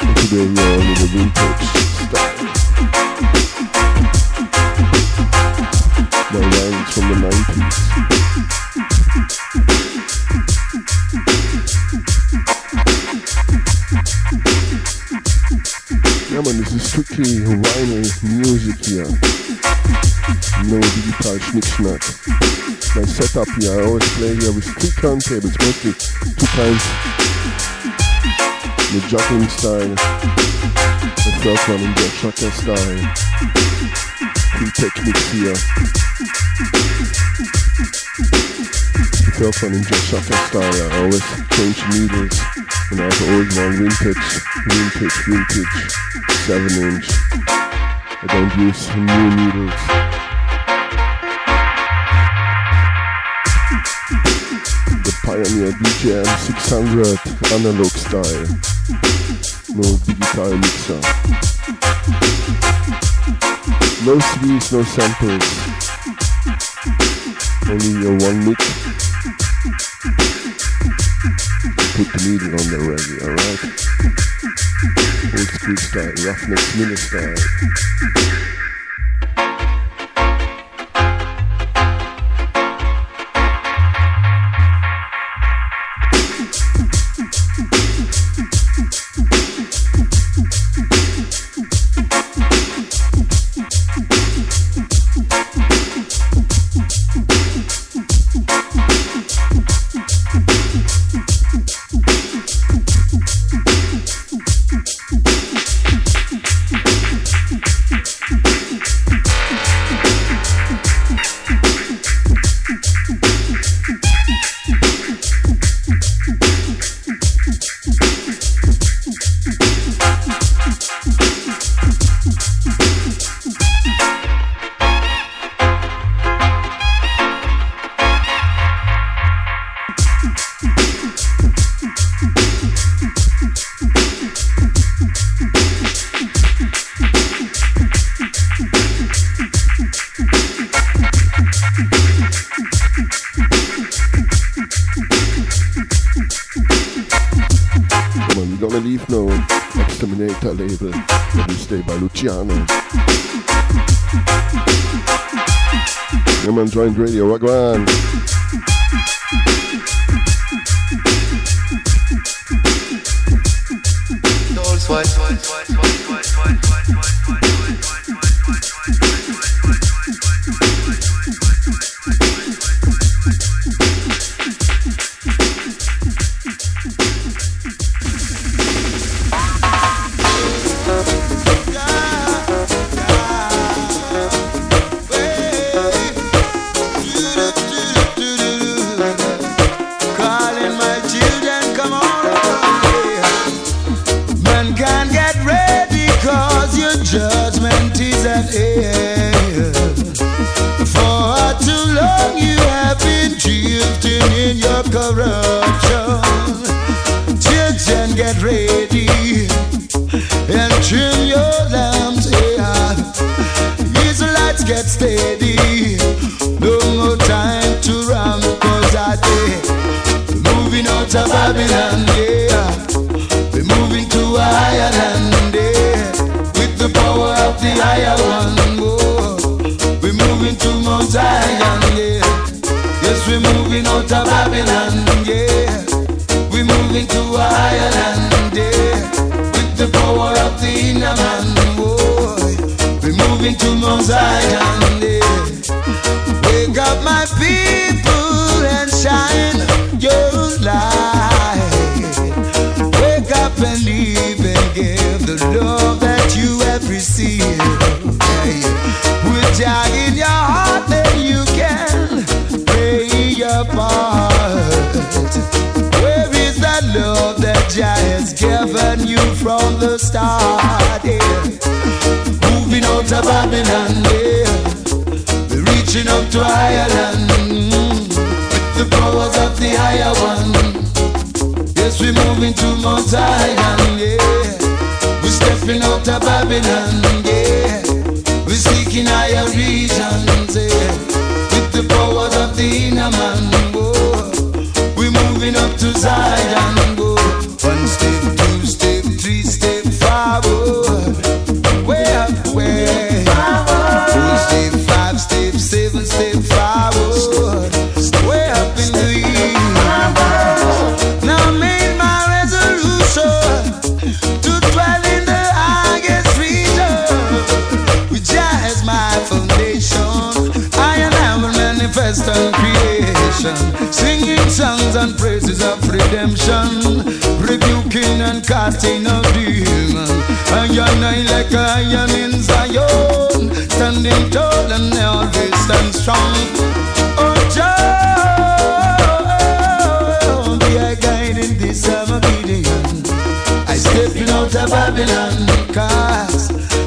And today we are in the vintage style. My lines from the 90s. Yeah man, this is strictly vinyl music here. No digital schnick-schnack. My setup here, I always play here with three turntables, mostly two times the juggling style, the first one in the shaka style, three techniques here. The first one in the shaka style, I always change needles, and I have the old one, vintage, vintage, vintage, 7 inch. I don't use new needles. The Pioneer DJM 600 analog style. No digital mixer. No CDs, no samples. Only your one mix. Put the needle on the reggae, alright? Old school style, Roughnecks Miller style. agora you from the start. Yeah. Moving out of Babylon, yeah. We're reaching up to Ireland mm, with the powers of the higher one. Yes, we're moving to Mount Zion, yeah. We're stepping out of Babylon. cast in a. I and I like I am in Zion, standing tall and always and strong. Oh, Jah, be a guide in this Armageddon. I stepping out of Babylon, cause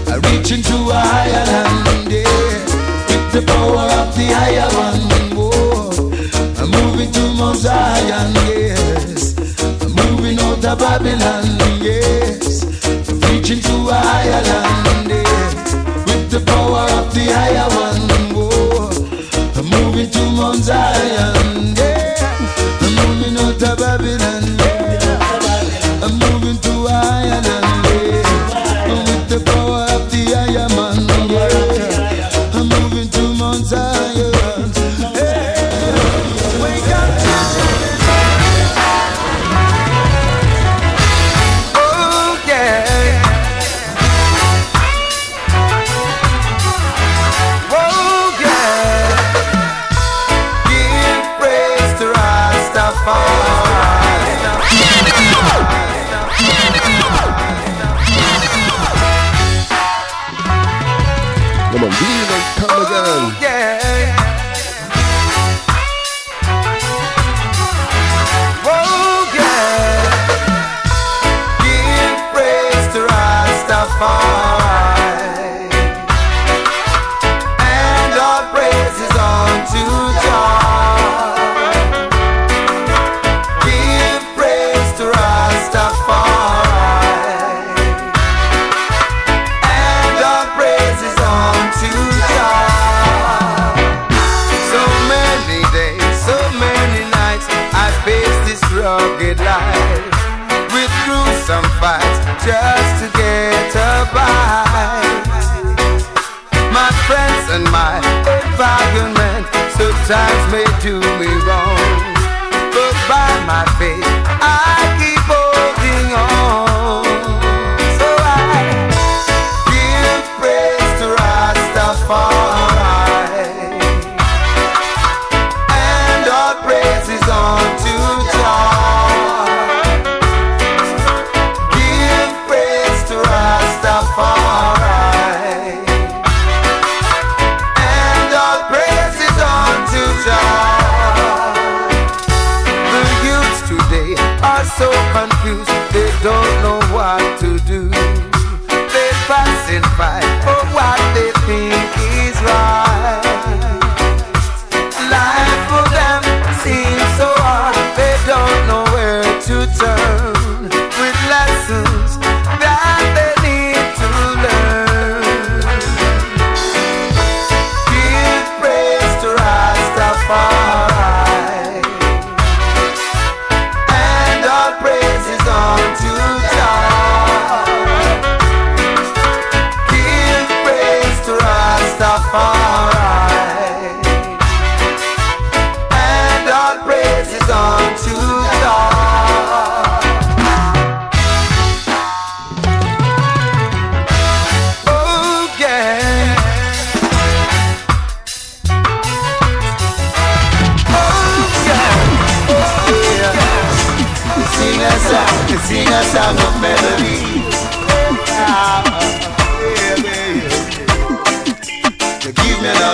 I reach into a higher land, yeah, with the power of the higher one. Oh, I'm moving to Mount Zion, yeah. Babylon, yes, preaching to Ireland.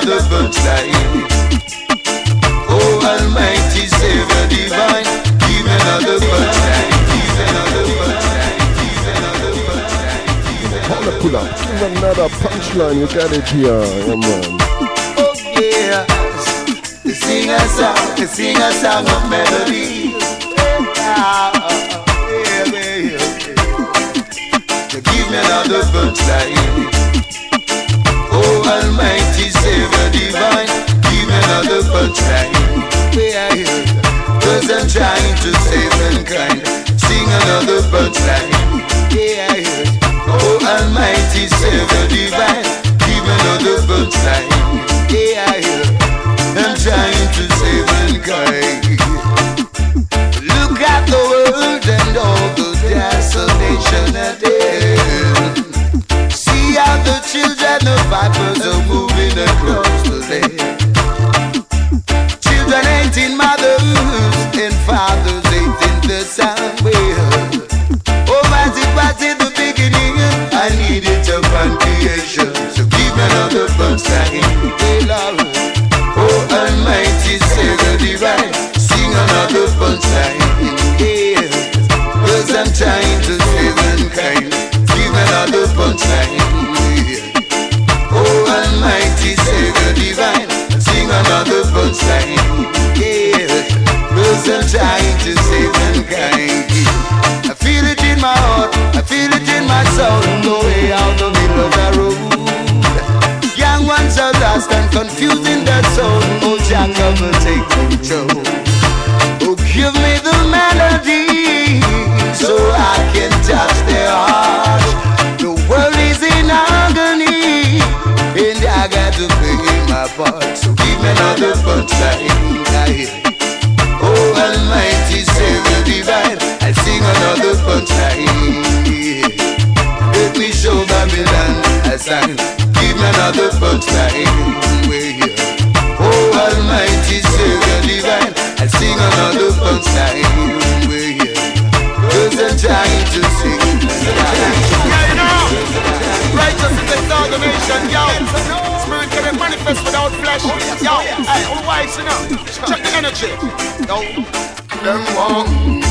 the. Oh, Almighty Divine, give another. Give another pull up. Another punchline. You got it here. Yeah. Oh, yeah. Sing a song, sing a song of melody. Yeah, yeah, yeah. Give me another punchline. Give me another punchline. Yeah, yeah. Cause I'm trying to save mankind. Sing another punchline. Yeah, yeah. Oh Almighty Savior Divine, give another punchline. Yeah, yeah. I'm trying to save mankind. Look at the world and all the desolation is. See how the children of vipers are moving across the land. Another in their soul. Oh, come and take control. Oh, give me the melody so I can touch their heart. The world is in agony, and I got to play my part. So give me another punchline. Oh, Almighty Savior Divine, I sing another punchline. Let me show Babylon a sign. Give me another punchline. Oh, Almighty Savior Divine, I sing another punchline. Cause I'm trying to sing. Yeah, you know, righteous is exaltation, yo. Spirit can manifest without flesh. Yo, hey, all wise, you know. Check the energy. Yo, them one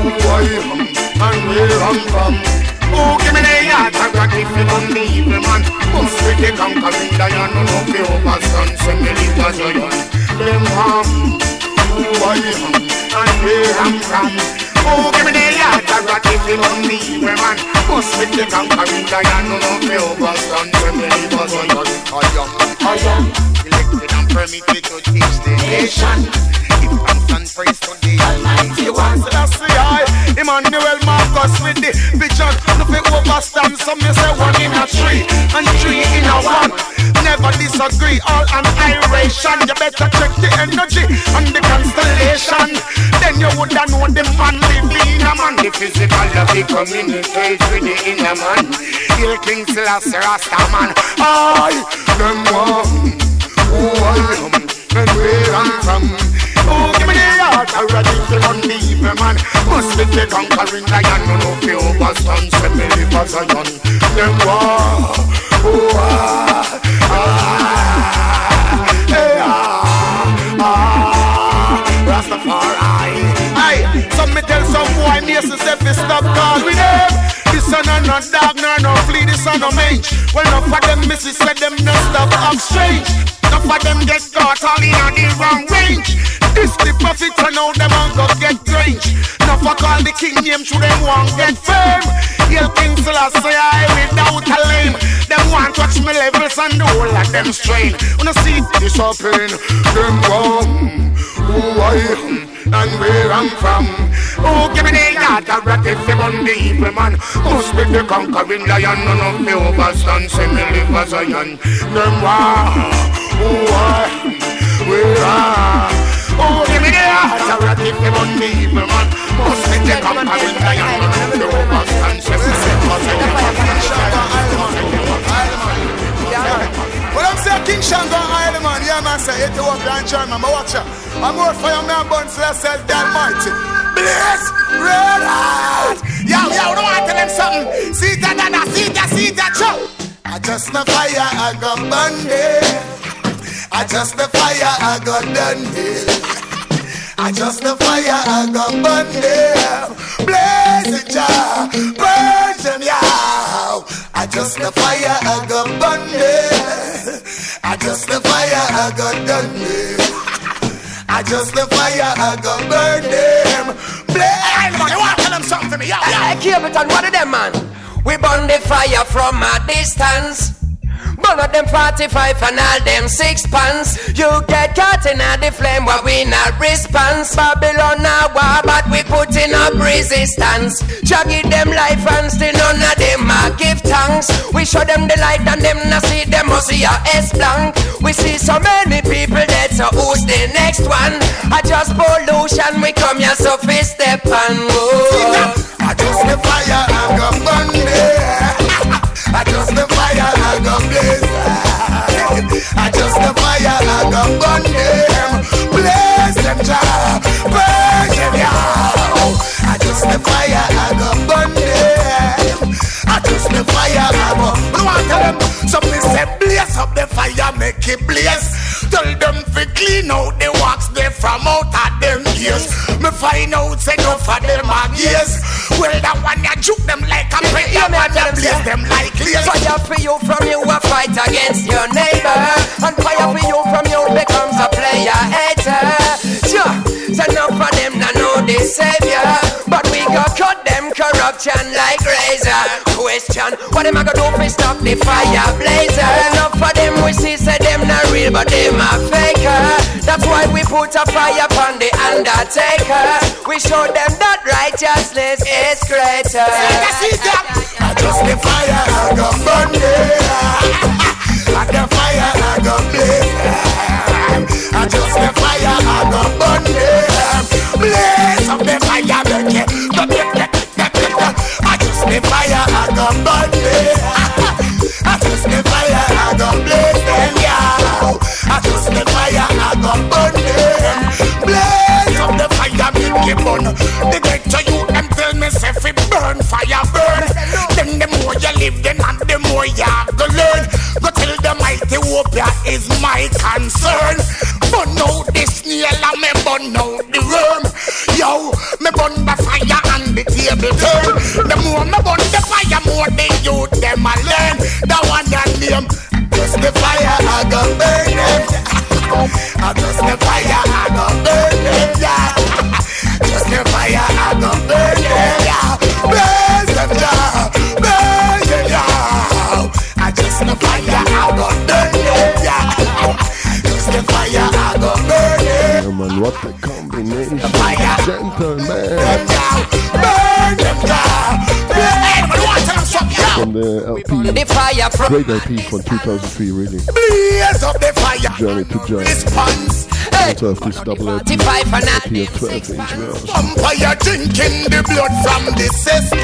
who I am and where I'm from. Oh, give me the heart rock if you don't the evil man. Must with the conquering lion, no no be overstand, send me a young. Them one who I am and where I'm from. Oh, give me the heart rock if you don't the evil man. Must with the conquering lion, no no be overstand, send me a young. I am, I am elected and permitted to teach the nation. Give thanks and praise to the Almighty One. The eye. Emmanuel Marcus with the vision. No fi overstand. Some me say one in a three and three in a one. Never disagree. All annihilation. You better check the energy and the constellation. Then you woulda know the man living in a man. The physical of the communicate with the inner man. Hail King Selassie Rasta man. I them one who I am and where I'm from. Oh, give me heart, run the evil man. Must be the conquering lion, no no fear overstand, send me the Zion. Them war, oh ah, ah, hey, ah, ah, Rastafari. Aye, some me tell some boy, me say fi stop call with them. Son a no dog, nor no flea, this son no mange. Well, enough of them misses said them no stop up strange. Enough of them get caught all in on the wrong range. This the profit and now them on go get range. Enough of call the king name through them want get fame. Hail King Selassie I without a lame. Them want watch me levels and the whole of them strain. Wanna see this happen? Them want who I and where I'm from. Oh, give me the yard of rat if you run the evil man. Must be the conquering lion, none of me overstand. Say me live as a yan. Them war, who am, where I Oh, give me the heart of rat if you run the evil man. Must be the conquering lion, none of me overstand. Say me live as a yan. Well, I'm saying King Shango Island, man. Yeah, man, say Ethiopia and German. But watch out. I'm more fire, man, burn, so let's say the Almighty. Bless, red heart. Yo, yo, want to tell them something. See that, that, that, see that, see that, chop. I just the fire, I got burned I just the fire, I got done I just the fire, I got burned Blaze it, yeah, burn them, yeah. I just the fire I got burn them. I just the fire I got done them. I just the fire I got burn them. Hey, you want to tell them something for me? Yeah, Hey, Capleton, what of them, man? We burn the fire from a distance. Burn up them 45 and all them six pants. You get caught in a the flame, but we not response. Babylon now war, but we put in up resistance. Give them life and still none of them a give thanks. We show them the light and them not see them must see a S blank. We see so many people dead, so who's the next one? I just pollution, we come here so fist step and whoa. I just the fire I got burn. I just the I just the fire I got burn. Blaze them Jah, burn them yeah. I just the fire I got burn. I just the fire I got. But I tell them something say blaze up the fire, make it blaze. Tell them to clean out the wax they from out of them ears. Me find out say no for them a gaze. Well that one ya juke them like a prayer, man ya blaze them like lace. Fire for you from you a fight against your neighbor And fire for you from you becomes a player hater Sure, so enough of them know the savior But we go cut them corruption like razor Question, what am I gonna do if stop the fire blazer? Enough of them we see say them not real but them a faker That's why we put a fire upon the undertaker We show them that righteousness is greater I the fire I got burn them. I the fire I got blaze. The fire I got burn them. I just the fire I got blaze them yeah. I just the fire I got burn them. Blaze of the fire make it burn. The ghetto you them tell me say fi burn fire burn. Then the more you live, then and the more you go learn. Go tell the mighty Ethiopia is my concern. But now this nail and me burn now the worm. Yo, the table turn. The more me burn the fire, more the youth them a learn. The one that name just the fire I go burn them. I just the fire I go burn them. Yeah. Just the fire I go burn them. Yeah. Burn them down. Burn them down. I just the fire I go burn them. Yeah. Just the fire I go burn them. Yeah, man, what a combination. Fire. Gentleman. Burn them down. Hey, but what tell them something? From the LP. The fire from Great LP from 2003, really. Blaze up the fire. Journey to Journey. Response. Out of this double LP. LP of 12 inch verse. Vampire drinking the blood from the cistern.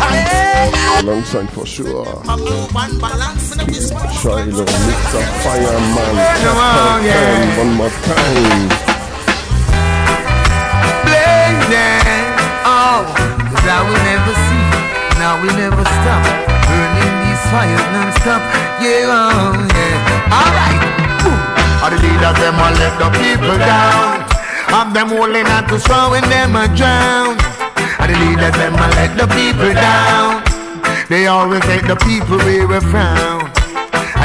Alongside for sure. Move and balance in the whisper. Shiloh, Mr. Fireman. Come on, yeah. One more time. Blazing. Oh, cause I will never see, now we never stop. Burning these fires non-stop. Yeah, oh, yeah. Alright. All the leaders, them all let the people down. Have them holding on to straw and them a drown. All the leaders, them all let the people down. They always make the people wear a frown.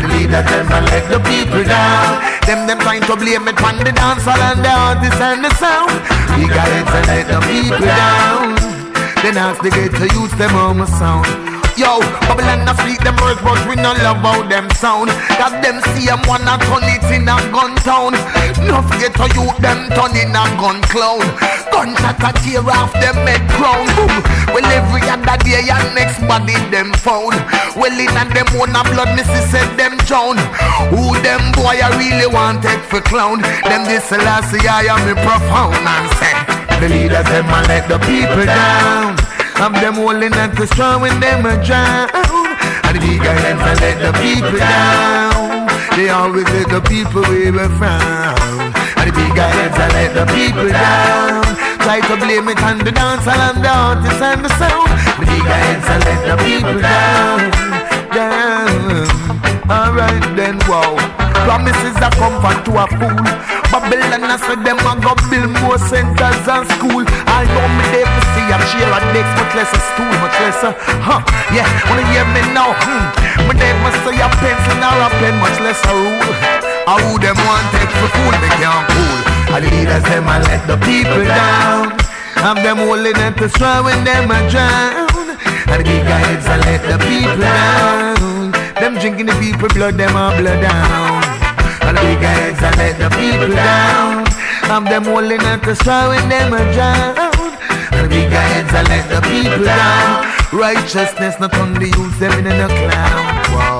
And the leaders them a let the people down. Them them trying to blame it on the dancehall and the artists and the sound. We got it to let the people down. Then ask the ghetto youth them on my sound. Yo, Babylon a speak them words, but we no love how them sound. Got them see them wanna turn it in a gun town. No forget to you them turn in a gun clown. Gunshot a tear off them head crown. Well every other day your next body them found. Well in and them own a blood, missy said them drown. Who them boy I really want take for clown? Them this last year I am profound and say. The leaders them a let the people down. Have them holding on to strong when them a drown. And the bigger heads a let the people down. They always let the people wear a frown. And the bigger heads a let the people down. Try to blame it on the dancehall and the artists and the sound. The bigger heads a let the people down. Down. Alright then, wow. Promises are comfort to a fool. Babylon, I said them a go build more centers and school. I know me they for see a chair and decks, much less a stool, much less a, huh, yeah, wanna hear me now, hmm. Me never say a pencil nor a pen, much less a rule. How them want take for fool, me can't cool. And the leaders them a let the people down. I'm them holding straw when them a drown. And the big guys a let the people down. Them drinking the people blood, them a blood down. And the big guys a let the people down. I'm them holding at the straw when them a drown. And the big guys a let the people down. Righteousness not on the them in a clown. Wow.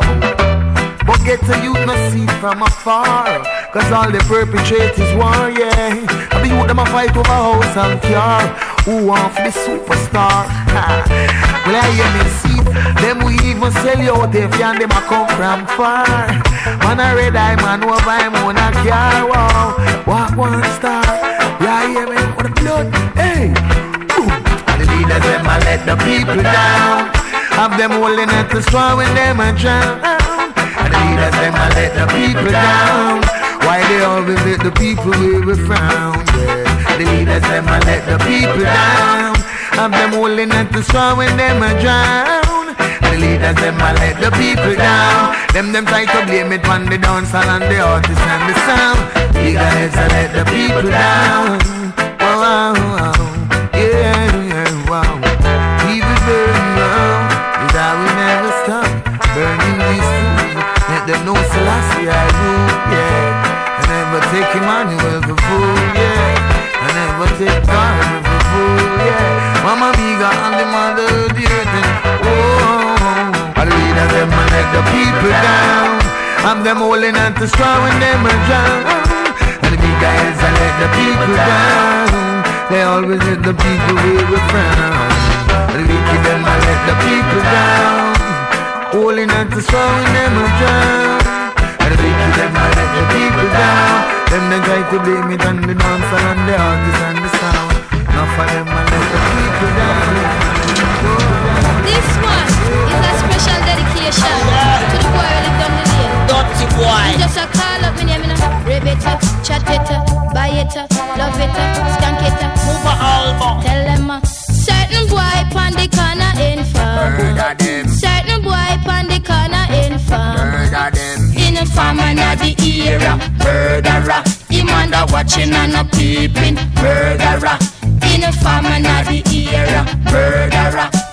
But get to youth no see from afar Cause all the perpetrators war, yeah And the youth them a fight over house and car Who want the superstar. Well I hear me see Them we even sell you out if and them come from far. Man a red eye man over him on a car Wow, walk one star? Yeah hear me. With the blood. Hey, boom And the leaders them a let the people down. Have them holding at the straw when them a drown. And the leaders them a let the people down. Why they always let the people we found? Yeah. The leaders them a let the people down. Have them holding at the straw when them a drown. The leaders them a let the people down. Them them try to blame it on the dancehall and the artists and the sound. Leaders a let the people down. Wow, wow, yeah, yeah, wow. It burning, wow. Is how never stop burning these fools. Let them know Selassie I rule, yeah. I never take Emmanuel for fool, yeah. Take God for fool, yeah. Mama Miga and the mother the earth, and oh. I lead them and let the people down. I'm them holding on to straw when them are drown. And the big guys I let the people down. They always let the people where we frown. The wicked them I let the people down. Holding on to straw when them are drown. And the wicked them I let the people down. Them they try to blame it on the dancer and the artist and the sound. Enough of them I let the people down. This one is a special dedication to the boy who lived on the lane. Dirty boy. You just a call up my name, you know. Rave it up, chat it buy it love it up, skank it. Move a album. Tell them uh, certain boy pon the corner in farm. Murder them. Certain boy pon the corner in farm. Murder them. In a farm and at the era, murderer. Him under watching and a peeping, murderer. In a farm and at the era, murderer.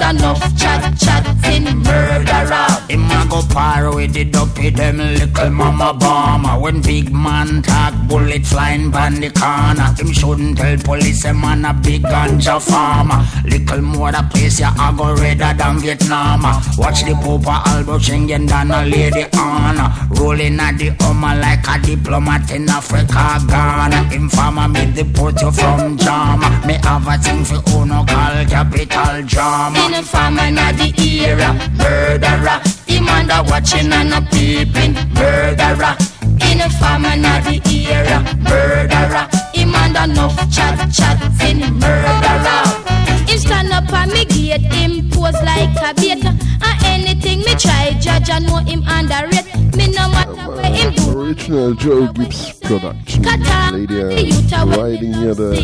Under enough chat, chatting, murderer. Him a go par with the dopey them little mama bomber. When big man talk bullet flying pan the corner. Him shouldn't tell police a man a big ganja farmer. Little more the place ya a go redder than Vietnam. Watch the Popa Albo Schengen than a lady honor. Rolling at the Hummer like a diplomat in Africa Ghana. Him farmer me deport you from Jama. Me have a thing for uno call capital drama In a the era, murderer. Him under watching and a peeping, murderer. In a the era, murderer. Him under enough chat, chatting, murderer. Him stand up on me gate, him pose like a bait. And anything me try, judge I know him underrate. Me no matter where him do. Original Joe Gibbs production. Lady, uh, riding here the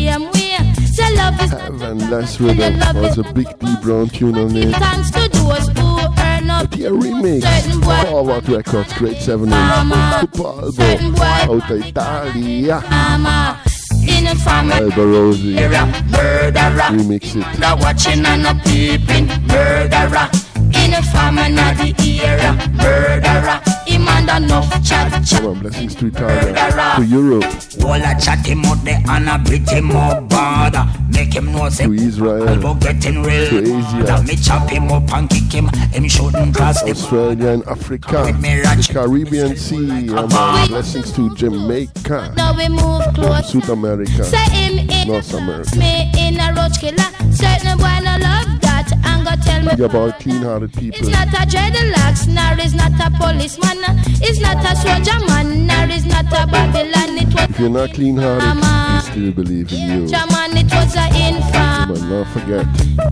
same way. Say love is Heaven Less Rhythm was a big D Brown tune on it. thanks to those who earn up. The remix, Certain boy- Forward Records, Great 7 Mama. inch, Super Albo, out of Italia, Mama, in a and Alborosie, era, murderer. remix it. Now watching and a peeping, murderer. In a and at the era, murderer. Under enough chat, chat. Blessings to Italia, to Europe, All a chat him out there and a beat him up bad Make him know say to Israel, Albo getting real to That Asia, me chop him up and kick him Him shouldn't cross Australia and Africa, the Caribbean Sea, my blessings to Jamaica, Now we move close. South America, Say him in North America. me in a roach killer. Certain boy no love that and go tell me. Think about clean-hearted people. It's not a dreadlocks, nor is not a policeman, it's not a soldier man, nor is not a Babylon. It was If you're not clean-hearted, Mama. we still believe in you. German, it was a infam. But not forget,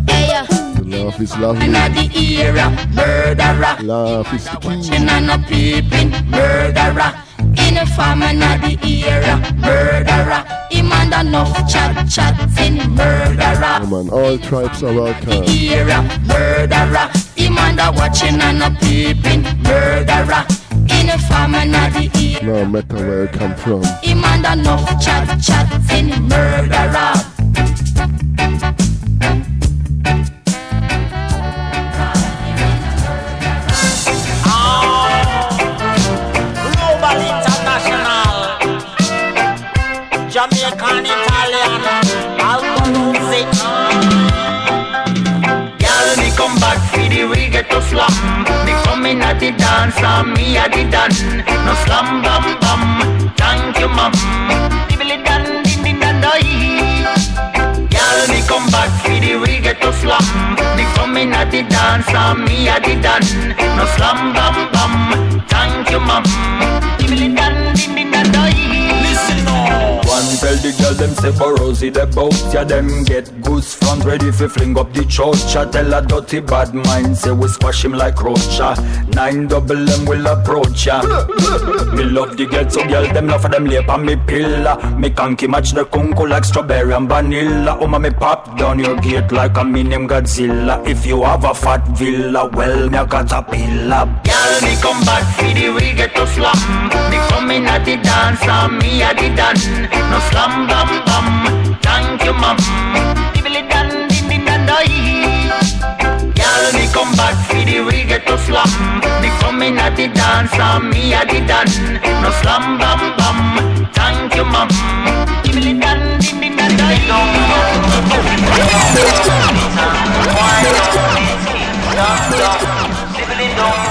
Hey, uh, love is lovely. and the era, murderer. Love is the key. Watching and a peeping, murderer. In a farm and not the era. Murderer. Him and enough chat chat in murderer. Come on, all tribes are welcome. Murderer. Him and a watching and a peeping. Murderer. In a farm and not the era. No matter where it come from. Him and enough chat chat in murderer. Coming at the dance and me at the dance. No slam bam bam. Thank you, mum. Dibbly dan din din dan doi. Girl, me come back for the reggae to slam. Me coming at the dance and me at the dance. No slam bam bam. Thank you, mum. Dibbly dan tell the girl them say for Rosie the boat Yeah them get goose front ready fi fling up the church tell a dirty bad mind say we squash him like roach ah. Nine double them will approach ya. Me love the girl so girl them love for them lip on me pillar. Me conky match the kunku like strawberry and vanilla. Oh me pop down your gate like a minium Godzilla. If you have a fat villa well me a caterpillar. Girl, me come back for the reggae to slam. Me coming at the dance and me at the dance. No slam bam bam. Thank you, mum. Dibbly dan din din dan. Girl, me come back for the reggae to slam. Me coming at the dance and me at the dance. No slam bam bam. Thank you, mum. Dibbly dan din din dan doi. Some man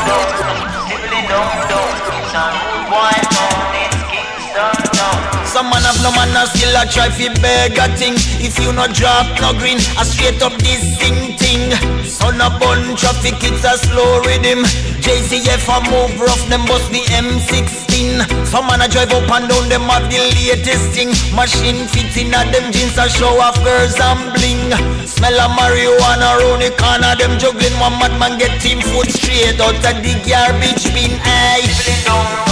have no man and still a try fi beg a thing If you no drop no green, a straight up this sing thing Son a bun traffic, it's a slow rhythm. JCF a move rough, them bust the M16 Some man a drive up and down, them have the latest thing Machine fit in a them jeans a show off girls and bling. Smell a marijuana round the corner, them juggling One madman get team foot straight out of the garbage bin. Aye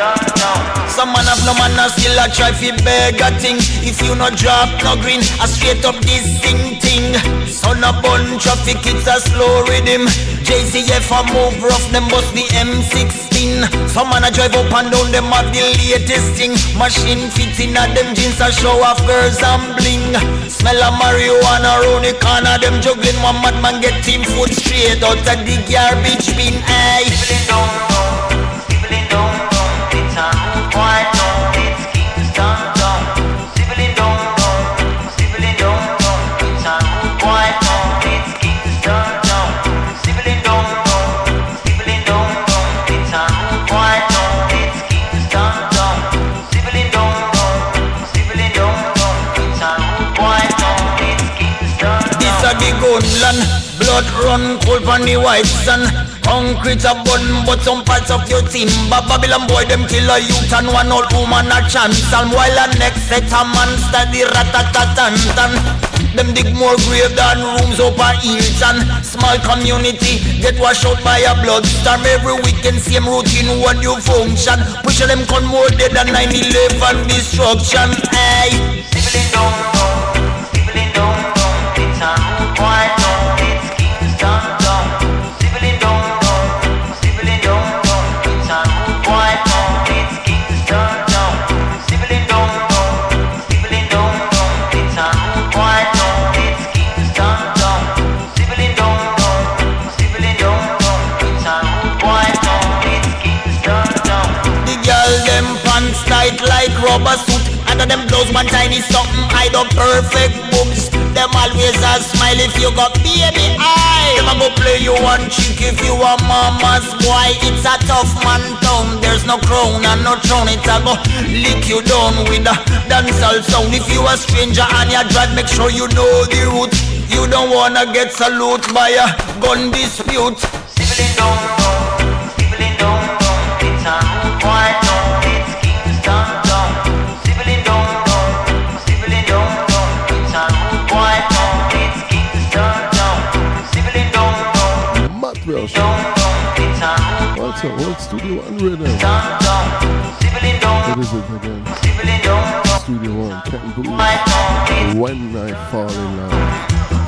Some man have no man and still a try fi beg a thing. If you no drop no green, a straight up this sing thing. Son a bun traffic, it's a slow rhythm. JCF a move rough, them bust the M16 Some man a drive up and down, them have the latest thing. Machine fit in them jeans a show off girls and bling. Smell a marijuana round the corner, them juggling One madman get team foot straight out of the garbage bin. Aye Run cold on the white sun Concrete a bun but some parts of your timber Babylon boy them kill a youth and one old woman a chance. And while a next set a man study ratatatantan. Them dig more grave than rooms up a Hilton Small community get washed out by a blood storm. Every weekend same routine what you function. Push them con more dead than 9-11 destruction. Hey rubber suit Under them blouse one tiny something hide up perfect boobs Them always a smile if you got baby eye Them a go play you one trick if you a mama's boy. It's a tough man town. There's no crown and no throne. It a go lick you down with a dancehall sound. If you a stranger and you drive, make sure you know the route. You don't wanna get salute by a gun dispute. Sibling down, Studio One rhythm. What is it again? Studio One. Believe My when I fall in love.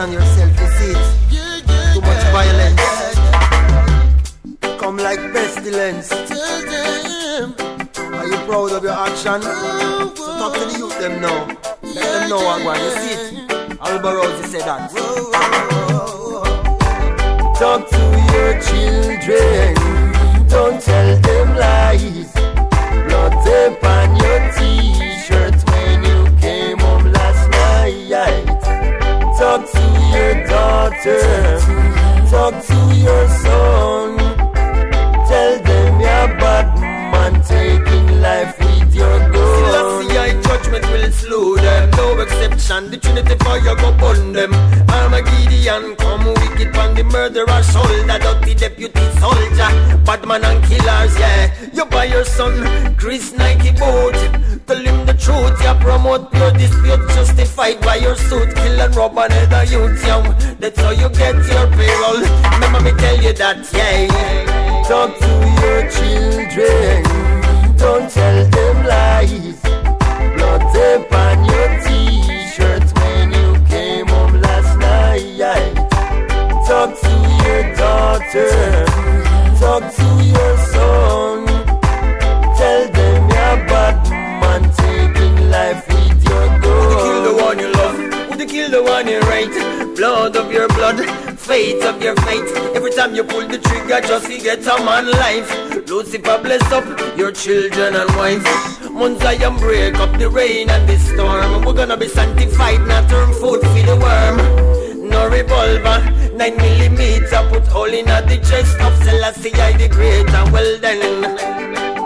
To yourself, you it. Too much violence. Come like pestilence. Are you proud of your action? So talk to the youth them now. Let them know what one. You see it. Alborosie said that. Talk to your children. Don't tell them lies. Blood tape on your t-shirt Talk to your son. Slow them. No exception. The Trinity fire go burn them. Armageddon come wicked on the murderer shoulder. Dirty deputy soldier. Bad man and killers, yeah. You buy your son Chris Nike boot. Tell him the truth, you promote pure dispute justified by your suit. Kill and rob another youth, young. That's how you get your payroll. Remember me tell you that, yeah. Talk to your children. Don't tell them lies. Your t-shirt when you came home last night. Talk to your daughter. Talk to your son. Tell them you're bad man taking life with your gun. Would you kill the one you love? Would you kill the one you? Blood of your blood, fate of your fate. Every time you pull the trigger, just to get a man life. Lucifer bless up your children and wife. Zion break up the rain and the storm. We're gonna be sanctified, not turn food for the worm. No revolver, nine millimeter, put all in at the chest of Selassie I the greater. Well then,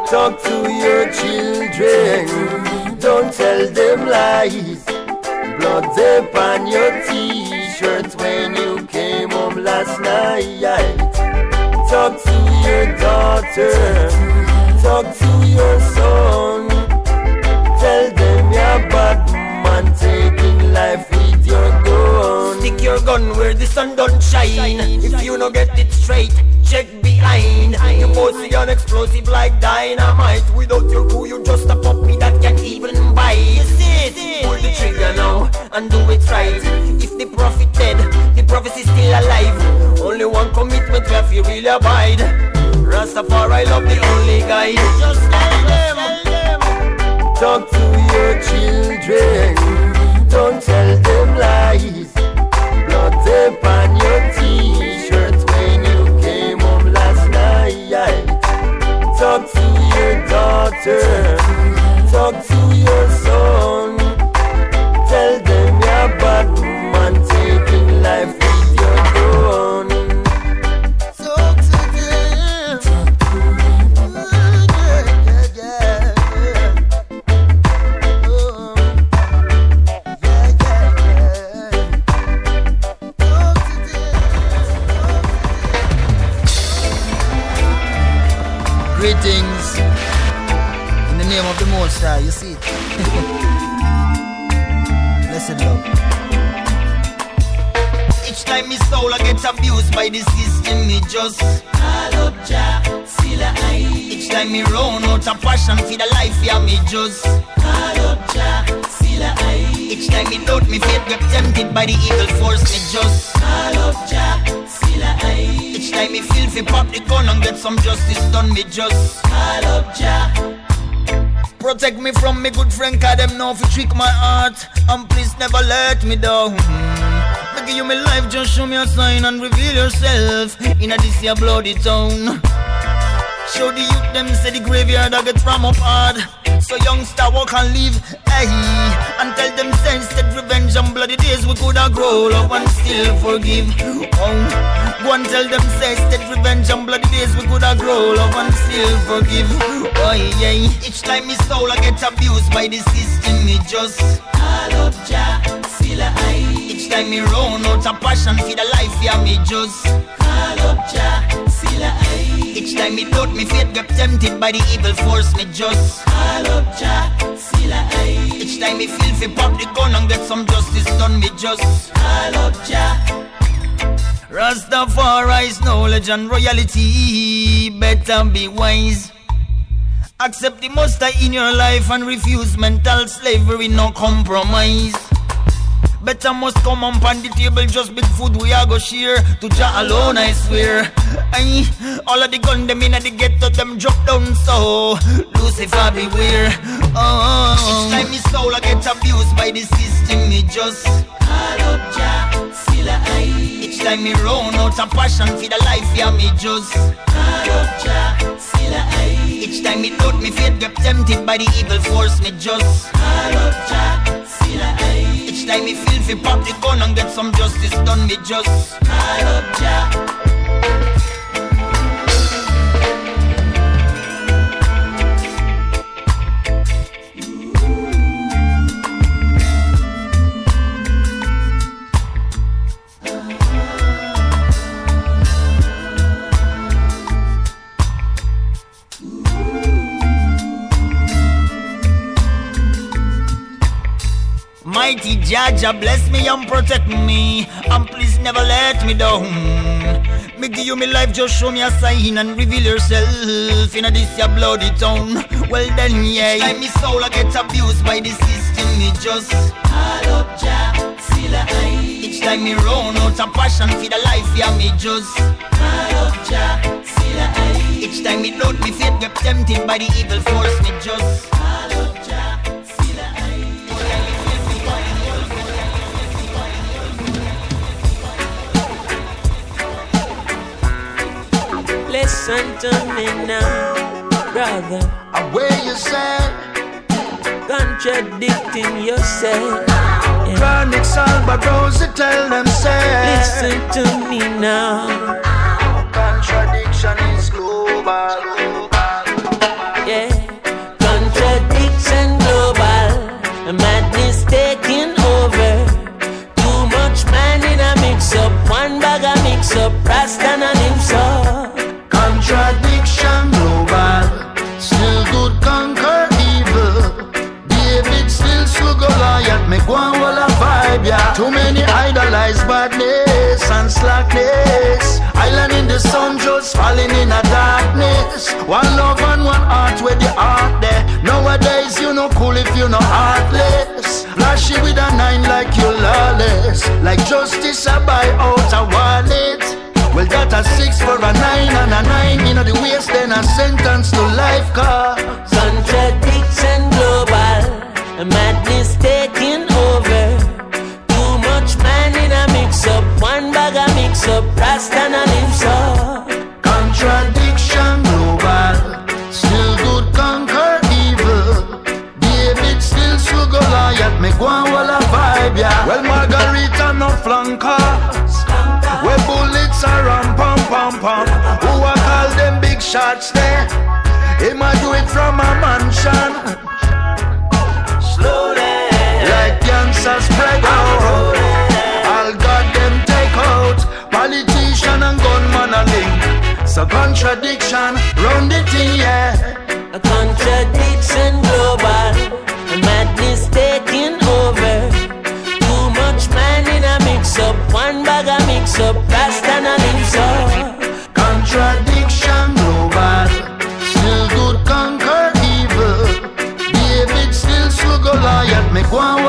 talk to your children, don't tell them lies. Blood tape on your t-shirt when you came home last night. Talk to your daughter, talk to your son. Them bad man taking life with your gun. Stick your gun where the sun don't shine. If you no get it straight, check behind. You bossy and explosive like dynamite. Without your crew, you just a puppy that can't even bite. You see it? Pull the trigger now and do it right. If the prophet dead, the prophecy still alive. Only one commitment have to really abide. Rastafari love the only guide. Just tell them. Talk to your children. Don't tell them lies. Blood tape on your t-shirt when you came home last night. Talk to your daughter. Name of the Most High. You see it. Love. Each time me soul I get abused by the system, me just call up Jah, Silla I. Each time me run out of passion for the life, yeah, me just call up Jah, Silla I. Each time me doubt me faith get tempted by the evil force, me just call up Jah, Silla I. Each time me feel fi pop the gun and get some justice done, me just call up Jah. Protect me from me good friend, cause them know if you trick my heart. And please never let me down. Me give you my life, just show me a sign and reveal yourself in a this here bloody town. Show the youth them say the graveyard I get from up hard. So youngster walk and live, hey, and tell them sense that and bloody days we coulda grow up and still forgive. Oh, go and tell them say, that revenge and bloody days we coulda grow up and still forgive. Oh yeah, each time me soul I get abused by the system, me just call up Jah, Silla I. Each time me run out of passion for the life, yeah me just call up Jah, Silla I. Each time me doubt me faith get tempted by the evil force, me just call up Jah, I. Each time me feel fi pop the gun and get some justice done, me just call up Jah. Rastafari's knowledge and royalty, better be wise. Accept the most in your life and refuse mental slavery, no compromise. Better must come on the table, just big food we are go share. To Jah alone, I swear. Aye, all of the gun them inna the ghetto, them drop down so. Lucifer beware. Oh, each time me soul I get abused by the system, me just call up Jah, Silla I. Each time me run out of passion for the life, yeah me just call up Jah, Silla I. Each time me doubt me faith get tempted by the evil force, me just call up Jah, Silla I. Each time me feel fi pop the gun and get some justice done, me just call up Jah. Mighty Jaja, uh, bless me and protect me, and please never let me down. Me give you me life, just show me a sign and reveal yourself in a this your bloody town. Well then, yeah, time me soul I get abused by the system, me just Jah, Silla I. Each time me run out of passion for the life, yeah, me just Jah, Silla I. Each time me doubt me faith get tempted by the evil force, me just Listen to me now, brother. Where you say? Contradicting yourself. Chronic Salvador, tell them say. Listen to me now. Contradiction is global. Yeah. Contradiction global. Madness taking over. Too much man in a mix up. One bag a mix up. Rasta Too many idolize badness and slackness. Island in the sun just falling in a darkness. One love and one heart where the heart there. Nowadays you no cool if you no heartless. Flashy with a nine like you lawless. Like justice I buy out a wallet. Well, that a six for a nine and a nine You know the waist, then a sentence to life car. Contradiction global. Madness taking mix up. One bag a mix up. Rasta and him so. Contradiction global. Still good conquer evil. David still so Goliath. Make one wall a vibe, yeah. Well, Margarita no flankers. Where bullets are ram pam pam pam. Who I call them big shots there? Him a do it from a mansion. Slowly. Like cancer spread out. Link. So contradiction, round the thing, yeah. A contradiction global. Madness taking over. Too much man in a mix up. One bag a mix up. Rasta and him so. Contradiction global. Still good conquer evil. David still so Goliath. Make one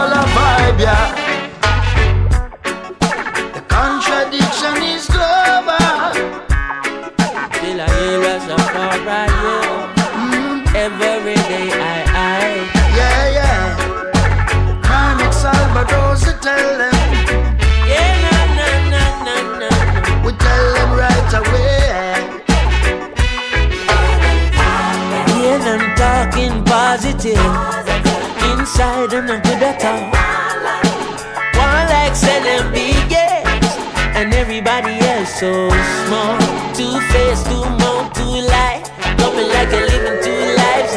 Inside them a good at all. One like selling big yes, and everybody else so small. Two face, two mouth, two lie. Coming like a living two lives.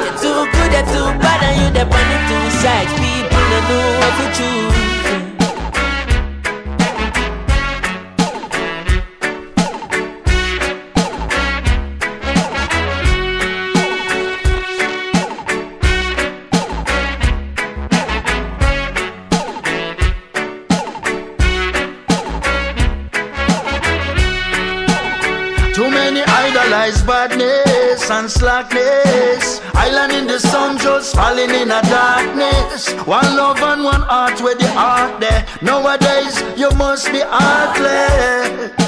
You're too good, you're too bad, and you're the on two sides. People don't know what to choose. Badness and slackness. Island in the sun, just falling in a darkness. One love and one heart where the heart there. Nowadays, you must be heartless.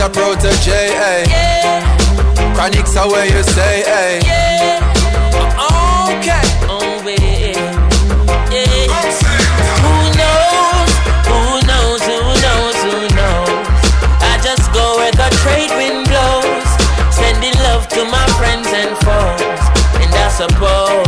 A Protoje, eh? Chronixx are where you say, eh? Okay. Oh, yeah. Yeah. Who knows? Who knows? Who knows? Who knows? I just go where the trade wind blows, sending love to my friends and foes. And I suppose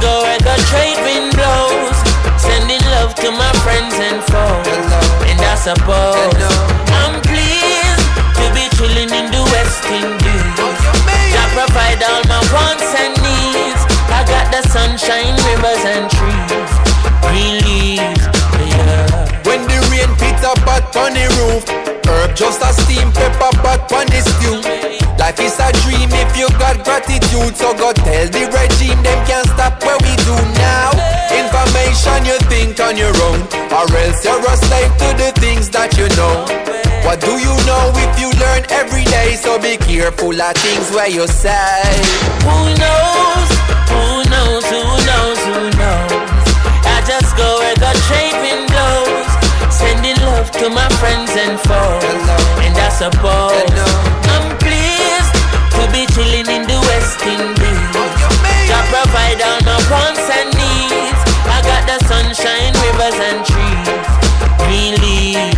go where the trade wind blows, sending love to my friends and foes. And I suppose I'm pleased to be chilling in the West Indies. I provide all my wants and needs. I got the sunshine, rivers and trees. Release, yeah. When the rain pits a pot on the roof Herb just a steam pepper pot on the stew Life is a dream if you got gratitude So go tell the regime them can't stop what we do now Information you think on your own Or else you're a slave to the things that you know What do you know if you learn every day So be careful of things where you say Who knows? Who knows? Who knows? Who knows? I just go where the blows, sending love to my friends and foes. And I suppose I'm pleased to be chilling in the West Indies. God provide all my wants and needs. I got the sunshine, rivers and trees. Our soul,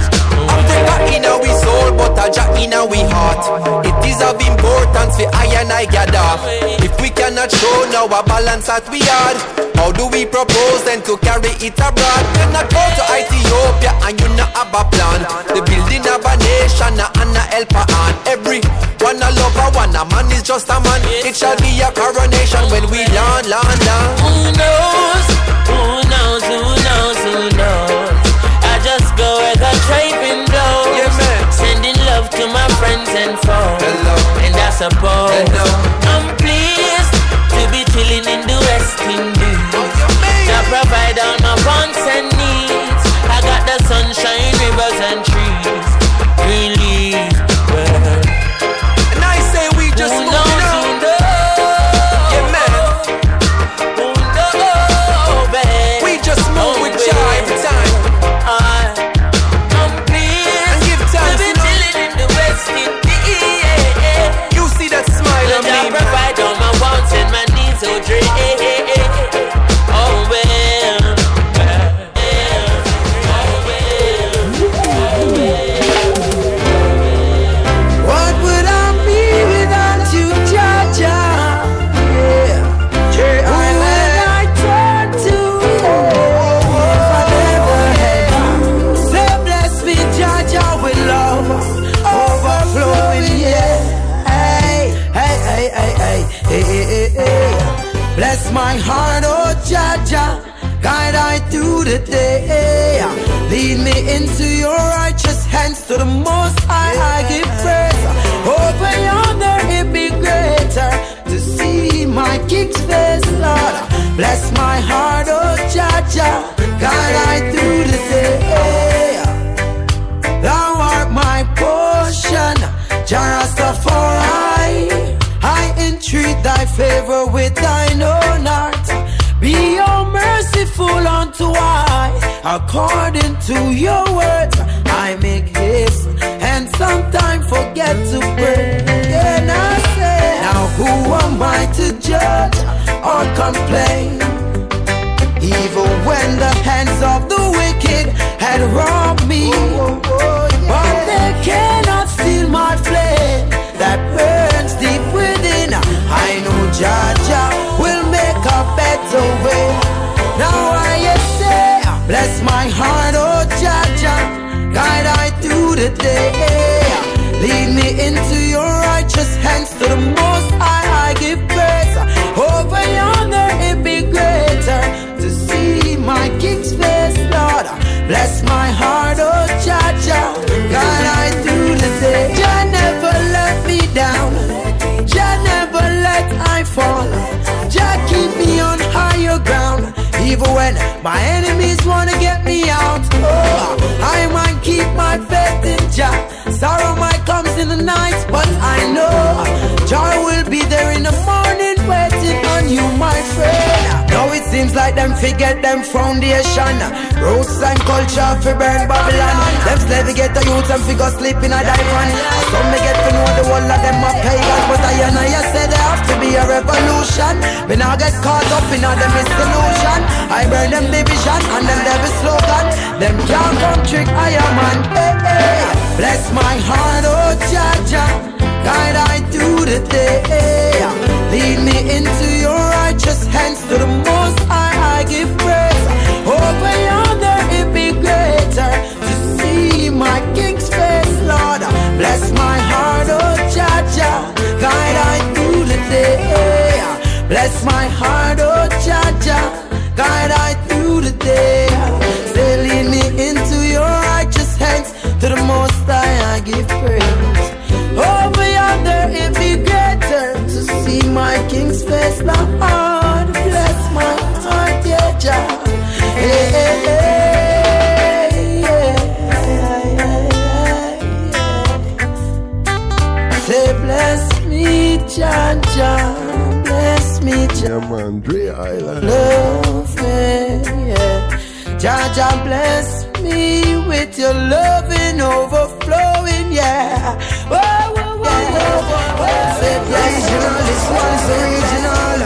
but a jack in our heart. It is of importance for I and I gather. If we cannot show now a balance that we had, how do we propose then to carry it abroad? I go to Ethiopia and you not have a plan, the building of a nation and a helper on every one a lover, one a man is just a man. It shall be a coronation when we land, land, land. Who knows? Friends and foes. And I suppose I'm pleased to be chilling in the West Indies. I provide all my wants and needs. I got the sunshine, rivers and trees. Release, the day. Lead me into your righteous hands to the most high. I give praise. Over yonder, it be greater to see my king's face, Lord. Bless my heart, oh Jah Jah. God, I do the day. Thou art my portion, Jah Rastafari. I entreat thy favor with thine own heart. Be your merciful unto I, according to your words. I make haste and sometimes forget to pray. Then I say, Now who am I to judge or complain? Even when the hands of the wicked had robbed me, Now I say, bless my heart, oh Jah Jah, guide I through the day. Lead me into your righteous hands to the most high. I give praise. Over yonder, it be greater to see my king's face, Lord. Bless my heart, oh Even when my enemies wanna get me out, oh, I might keep my faith in Jah. Sorrow might comes in the night, but I know Jah will be there in the morning, waiting on you, my friend. Now it seems like them forget them foundation, roots and culture for burn Babylon. Them slave get the youth and figure sleep in a diamond. Some may get to know the whole of them are pagan, but I and I say there have to be a revolution. Me now get caught up in all them illusion. I burn them division and them devil slogan. Them can't come trick I am man. Hey, hey. Bless my heart, oh Jah. Guide I through the day. Lead me into your righteous hands to the most high. I give praise. Over yonder, it be greater to see my king's face, Lord. Bless my heart, oh Jah. Guide I through the day. Bless my heart, oh Jah. Guide I through the day. Say, lead me into your righteous hands to the most high. I give praise. My king's face, Lord. Bless my heart, yeah, Jah. Hey, hey, hey, yeah. Say, bless me, Jah, Jah. Bless me, Jah. Yeah, man, Dre Island. Love me, yeah. Jah, Jah, bless me with your loving overflowing, yeah. Whoa, Regional, this one's original.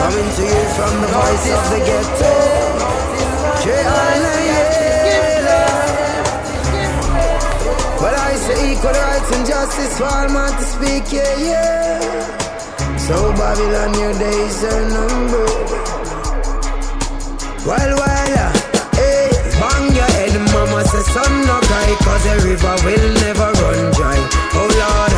Coming to you from the of the ghetto. I say equal rights and justice for all man speak, yeah, yeah. So Babylon, your days are numbered. Well, well, hey, bang your head, mama say son no cry Cause the river will never run dry. Oh Lord,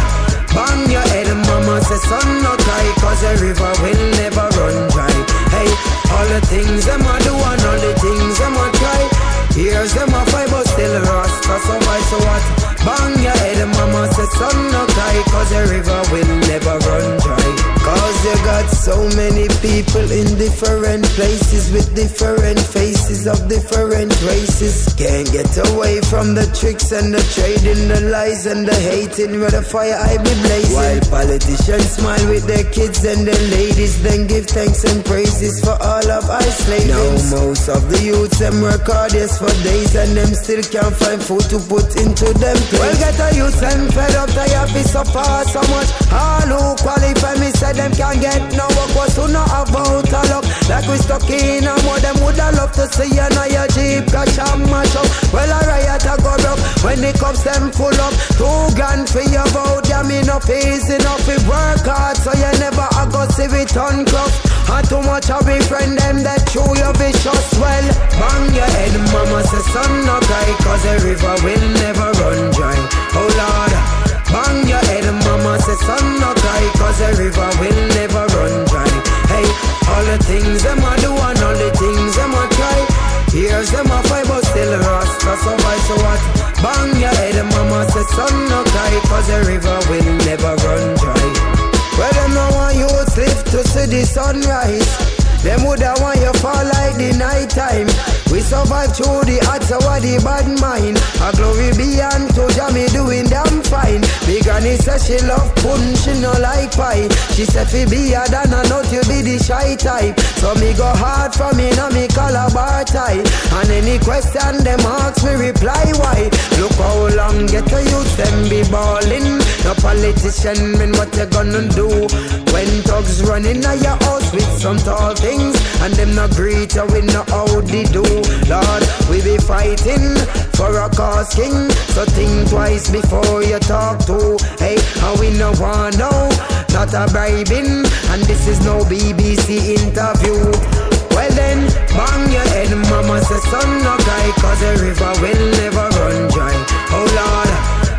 bang your head, mama say son no cry Cause the river will never run dry. Hey, all the things them a do and all the things them a try. Here's them a fight but still rasta survive So what, bang your head, mama say son no cry Cause the river will never run dry Cause you got so many people in different places with different faces of different races. Can't get away from the tricks and the trading, the lies and the hating where the fire I be blazing. While politicians smile with their kids and their ladies, then give thanks and praises for all of our slaves. Now most of the youths them work hard yes for days and them still can't find food to put into them. Well get a youth and fed up, they have to suffer so much. All who qualify me said them can't get no work was who know about a luck. Like we stuck in a mud them woulda love to see you know your Jeep crash and mash up. Well a riot a go broke when the cups them full up. Two grand for your vote yeah me no easy enough. We work hard so you never a go see it uncroft. And too much of we friend them that chew your vicious well. Bang your head mama say son no cry Cause the river will never run join. Oh Lord, bang your head, mama say son no cry, cause the river will never run dry. Hey, all the things them a do and all the things them a try. Here's them a fight, but still Rasta survive. So what? Bang your head, mama say son no cry, cause the river will never run dry. Well, them no want you to live to see the sunrise. Them would have want you fall like the night time. We survive through the hot, so what the bad mind. A glory be unto Jamie doing damn fine. Big granny says she love pudding, she no like pie. She said fi be a than a nut, you be the shy type. So me go hard for me, now me call a bar tie. And any question them ask me reply why. Look how long get to youth them be balling. No politician, mean what you gonna do? When thugs running at your house with some tall things and them not greet you we know how they do. Lord, we be fighting for a cause king. So think twice before you talk to. Hey, and we no want no, not a bribing. And this is no BBC interview. Well then, bang your head, mama say son no cry, cause the river will never run dry. Oh Lord,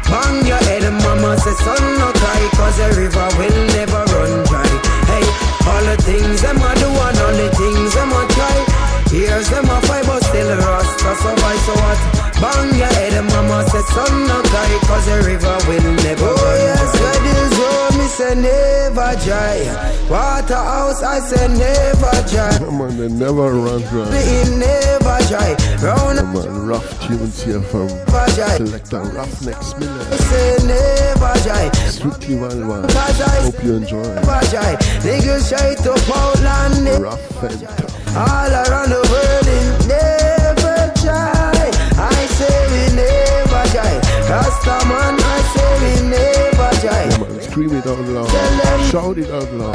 bang your head, mama say son no cry, cause the river will never run dry. Hey, all the things them a do and all the things them a try. Here's them a fight, but still rasta survive. So what? Bang your head, mama say son no cry, cause the river will never oh, run yes, dry. where this road me say never dry. Waterhouse I say never dry. Yeah, on, they never run dry. It never dry. Round Yeah, man, rough tunes here from Selector Roughneck Miller. I say never dry. Strictly Wild Wild. Cause I Hope you enjoy. never dry. Niggas straight to Portland. eh. Rough and tough. All around the world never. I say we never dry. Rasta man, I say we never. Yeah, man, scream it out loud. Shout it out loud.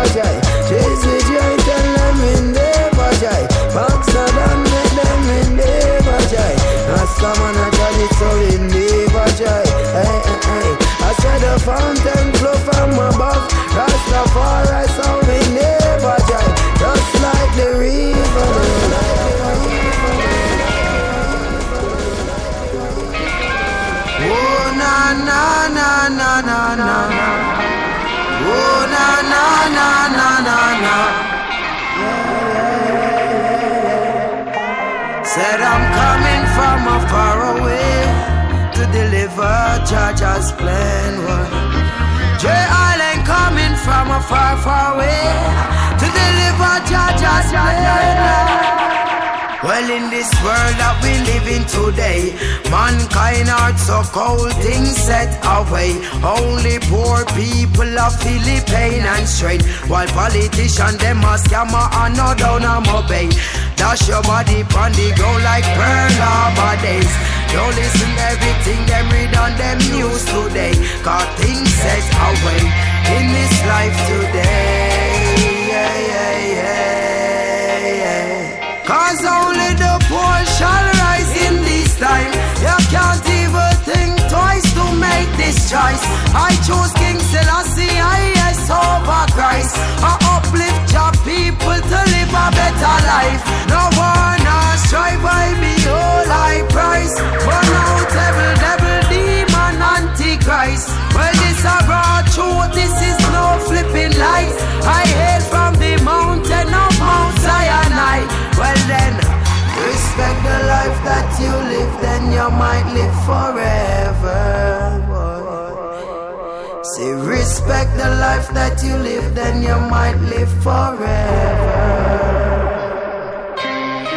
Chase with joy, tell them we never dry. Boxer down, make them we never dry. Rasta man, I tell it so we never dry. Hey, hey, hey. I said the fountain flow from above. Rastafari, so we never dry. Just like the river. Oh na na na na na na. Oh na na na na na na. Said I'm coming Jaja's plan. J Island coming from a far, far away to deliver Jaja's plan. Well, in this world that we live in today, mankind are so cold, things set away. Only poor people are feeling pain and strain, while politicians them a scammer and no down and obey. Dash your body pon the go like Pearl Harbor days. Don't listen everything them read on them news today, cause things set away in this life today. Yeah, yeah, yeah, yeah. Cause only the poor shall rise in this time. You can't even think twice to make this choice. I chose King Selassie, I yes over Christ. I uplift your people to live a better life. No one This is no. I hail from the mountain of Mount. Well then, respect the life that you live, then you might live forever. Say respect the life that you live, then you might live forever.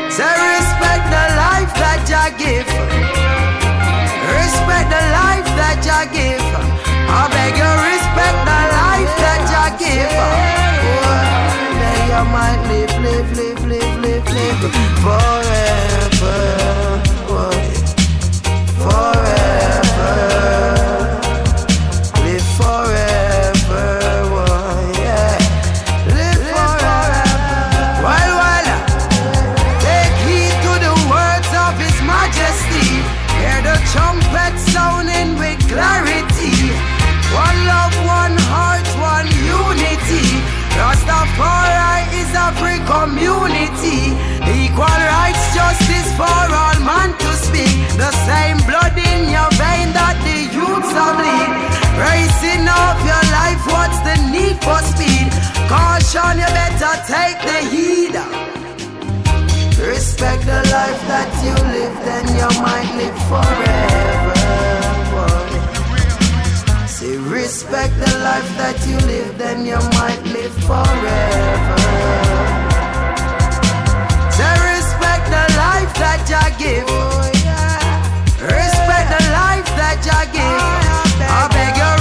Say respect the life that you give. Respect the life that you give. I beg you respect the life that you give. Oh, then you might live, live, live, live, live, live forever. Oh, Forever. For speed? Caution, you better take the heed. Respect the life that you live, then you might live forever. Say respect the life that you live, then you might live forever. Say respect the life that you give. Respect the life that you give. I beg you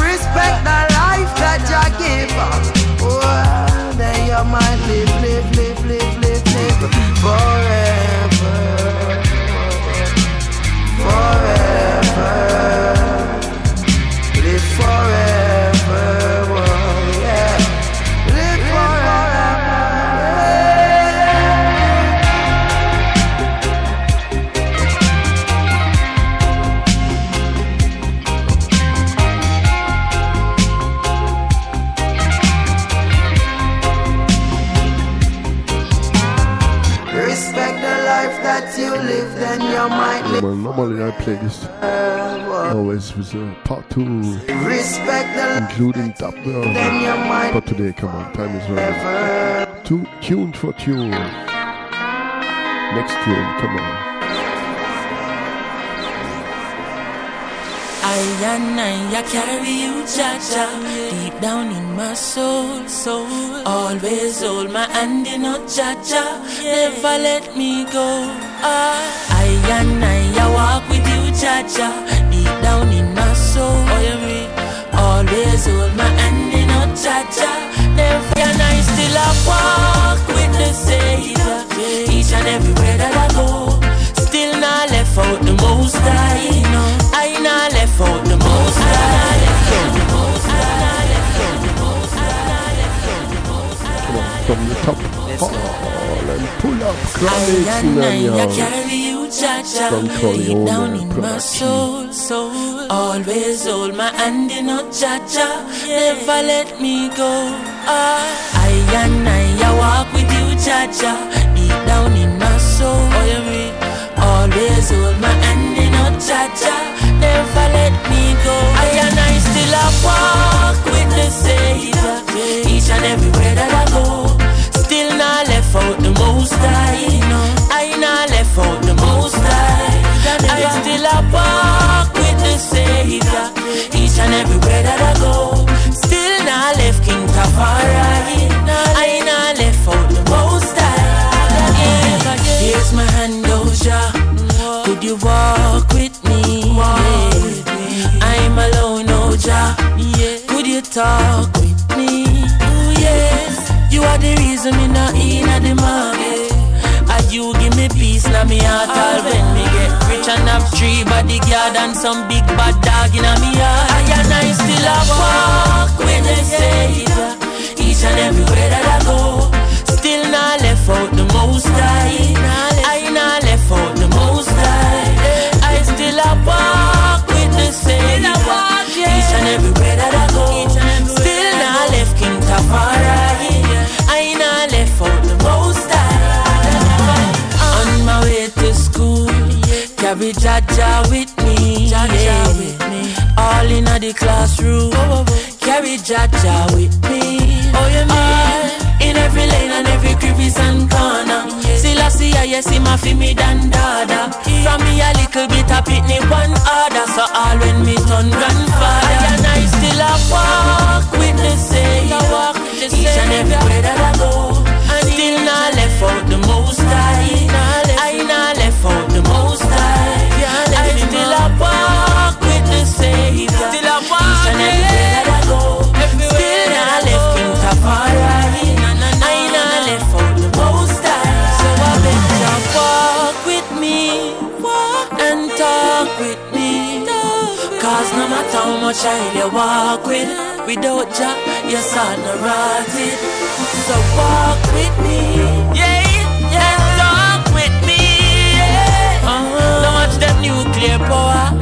normally I play this always with a part two, including dub But today, come on, time is running. Two tune for tune. Next tune, come on. I I, carry you, Jaja, deep down in my soul, soul. Always hold my hand in a Jaja, never let me go. Ah, I I, I walk with you, Jaja, deep down in my soul. Oh, you mean? Always hold my hand in a Jaja, never and I still I walk with the Savior, each and everywhere that I go. Still not left out the most high. No, I not left out the most high. Come from the top. Fall and pull up. I Chronixx and I, I carry you, Jaja, From Corleone down in my soul, soul. Always hold my hand in a Jaja, never let me go. I and I, I walk with you, Jaja, deep down in my soul. Always hold my hand in a Jaja, never let me go. I and I still I walk with the Savior, each and everywhere that I go. Left out the most high. I not left out the most high. I still a walk with the Savior. Each and everywhere that I go. Still not left King Tafari. I not left out the most high. Yeah. Here's my hand, oh, Oja. Could you walk with me? Yeah. I'm alone, oh, Oja. Could you talk are the reason me not in at the market. And you give me peace now me heart all when me get rich and have three bodyguard and some big bad dog in me heart. I and I still a walk with the Savior. Each and everywhere that I go. Still not left out the most high. I not left out the most high. I still a walk with the Savior. Each and everywhere that I go. Still not left King Tafari. Carry Jaja with me. yeah. All in the classroom, carry Jaja with me. Oh, you mean? in every lane and every crevice and corner. Still I see her, yes, him a fi me dan dada. From me a little bit a pitney one order. So all when me turn grandfather. And I still a walk with the Savior. Each and everywhere that I go. And still not left out the most high. I not left out much I you walk with, without Jah, your son no rotted. So walk with me, yeah, and talk with me, yeah. Uh-huh. Don't watch them nuclear power,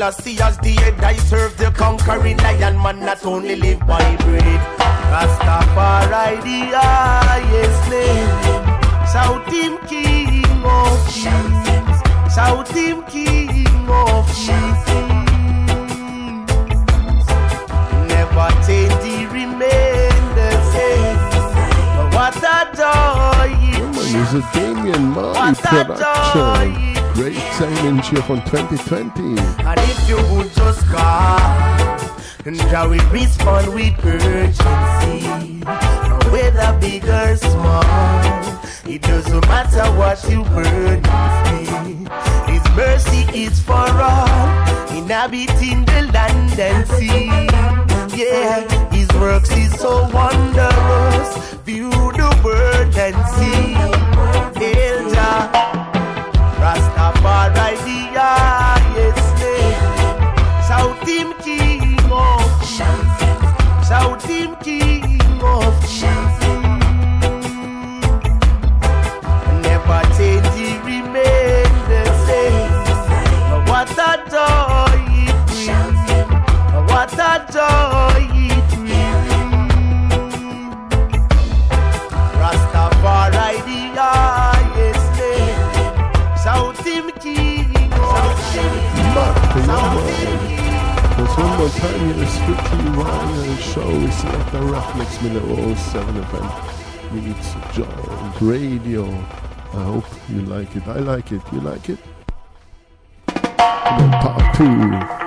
Selassie as the head I serve the conquering lion man not only 2020. And if you would just call, and I will respond with her. like it. I like it. You like it? Part two.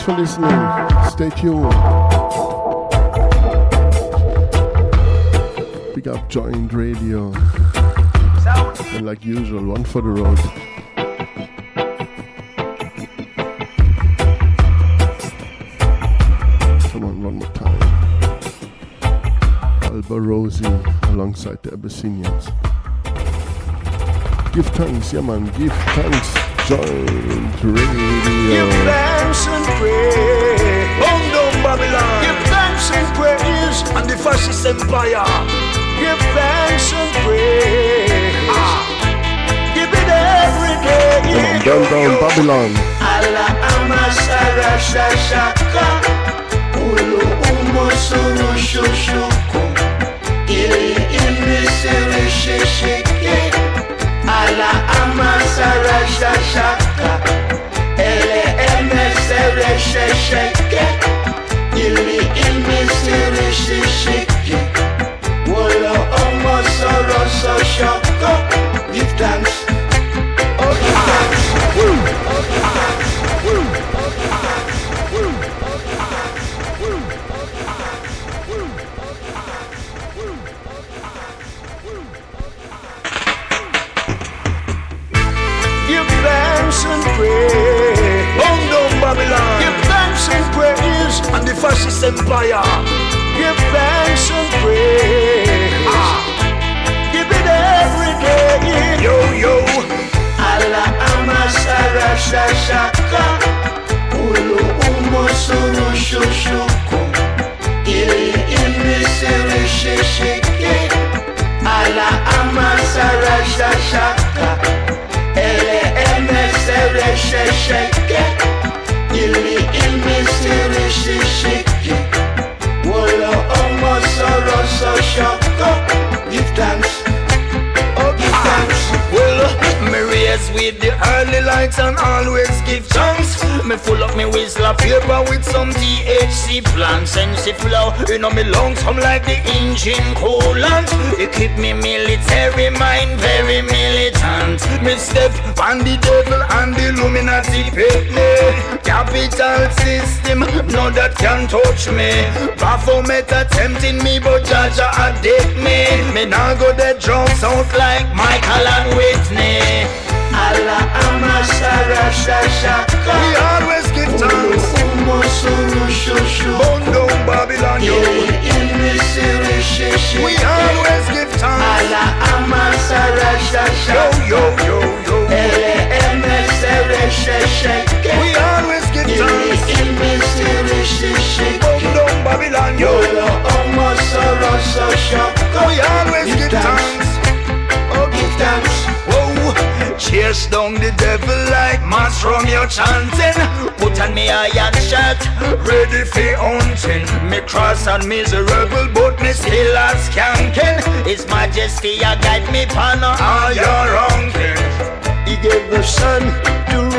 Thanks for listening. Stay tuned. Big up Joint Radio. And like usual, one for the road. Come on, one more time. Alborosie alongside the Abyssinians. Give thanks, yeah man, give thanks. Joint Radio. Give thanks and praise. Boom down Babylon. Give thanks and praise. And the fascist empire. Give thanks and praise. Ah. Give it every day. On, down Babylon. Allah amasara shashaka. Ulu umo suru shushuku. Ili imisiri shishiki. Ala amasara shashaka. Ele emesere shesheke. Ili imisiri shishiki. Wolo omo soro so shoko. Give. Fascist empire. Give thanks and praise. Ah. Give it every day. Yo, yo. Allah amasara shashaka. Ulu umo suru shushuku. Ili imisiri shishiki. Allah amasara shashaka. Ele emesere imisiri shishiki Wolo omo soro so shoko Give thanks Oh give ah. thanks Well, me raise with the early lights and always give thanks. Me full up me whistle paper with some THC plants and she flow. You know me lungs hum like the engine coolant. It keep me military mind very militant. Me step on the devil and the Illuminati me. Capital system, no that can touch me. Baphomet attempting me, but Jaja addict me. Me now go the drums out like Michael and Whitney. Allah amasara shashaka We always give thanks. Shushu Bondo Babylon, yo. Ili imisiri shishi We always give thanks. Allah amasara shashaka Yo, yo, yo, yo. Ele emesere shesheke We imisiri shishi Bondo Babylon, yo. We always give thanks. Oh give thanks Whoa, chase down the devil like mass from your chanting. Put on me iron shirt, ready for hunting. Me cross and miserable, but me still a skanking. His Majesty a guide me pan a higher ranking. He gave the sun to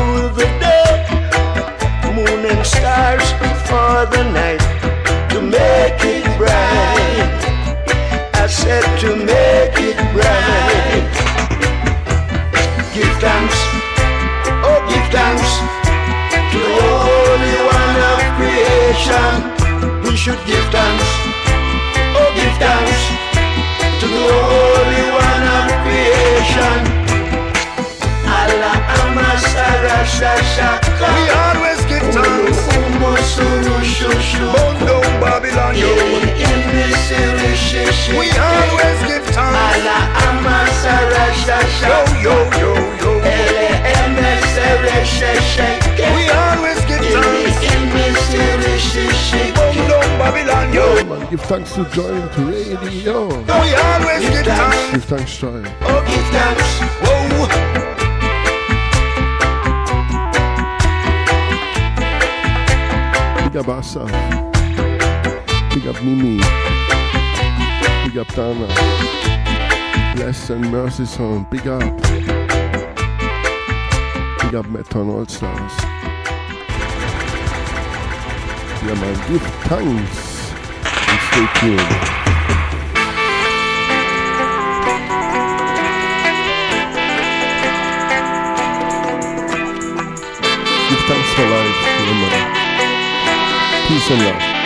thanks to Joint Radio. We always give thanks. Give thanks, Joint. Oh give thanks Whoa. Big up Asa. Big up Mimi. Big up Dana. Bless and Mercy Song. Big up. Big up Meton All Stars. Yeah, man. Give thanks. Stay tuned. Give thanks for life. Yeah, man. and love.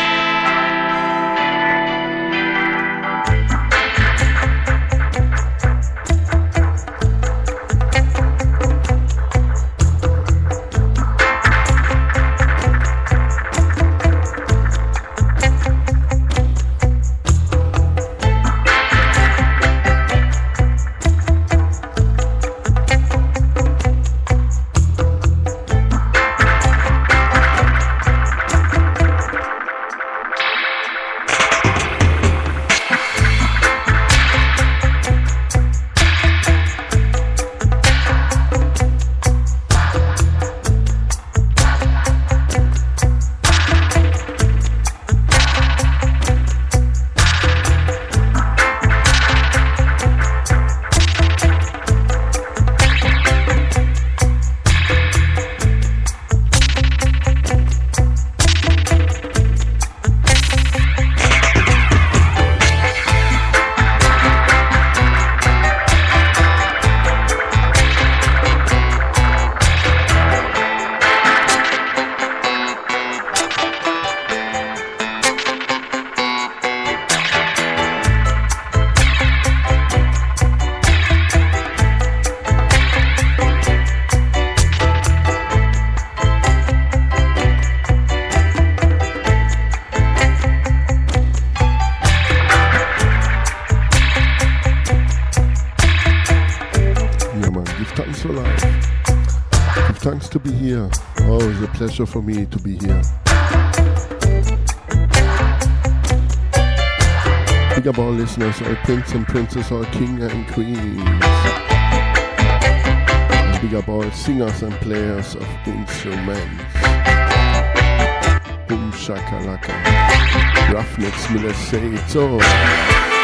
Pleasure for me to be here. Big up all listeners, all prince and princess, all king and queens. Big up all singers and players of instruments. Boom shakalaka. Roughnecks, Miller say it so.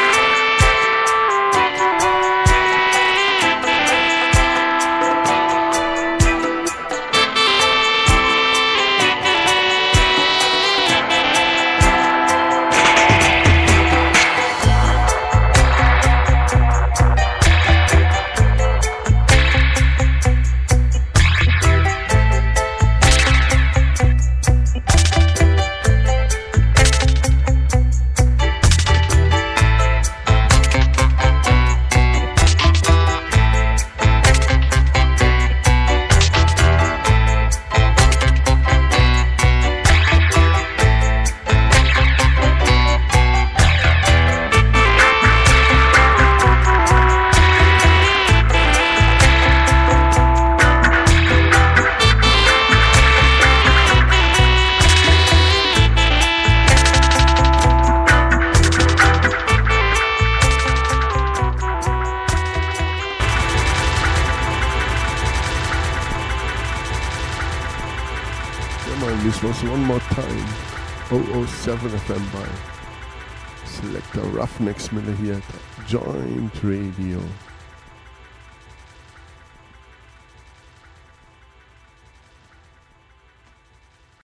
007 FM by. Selector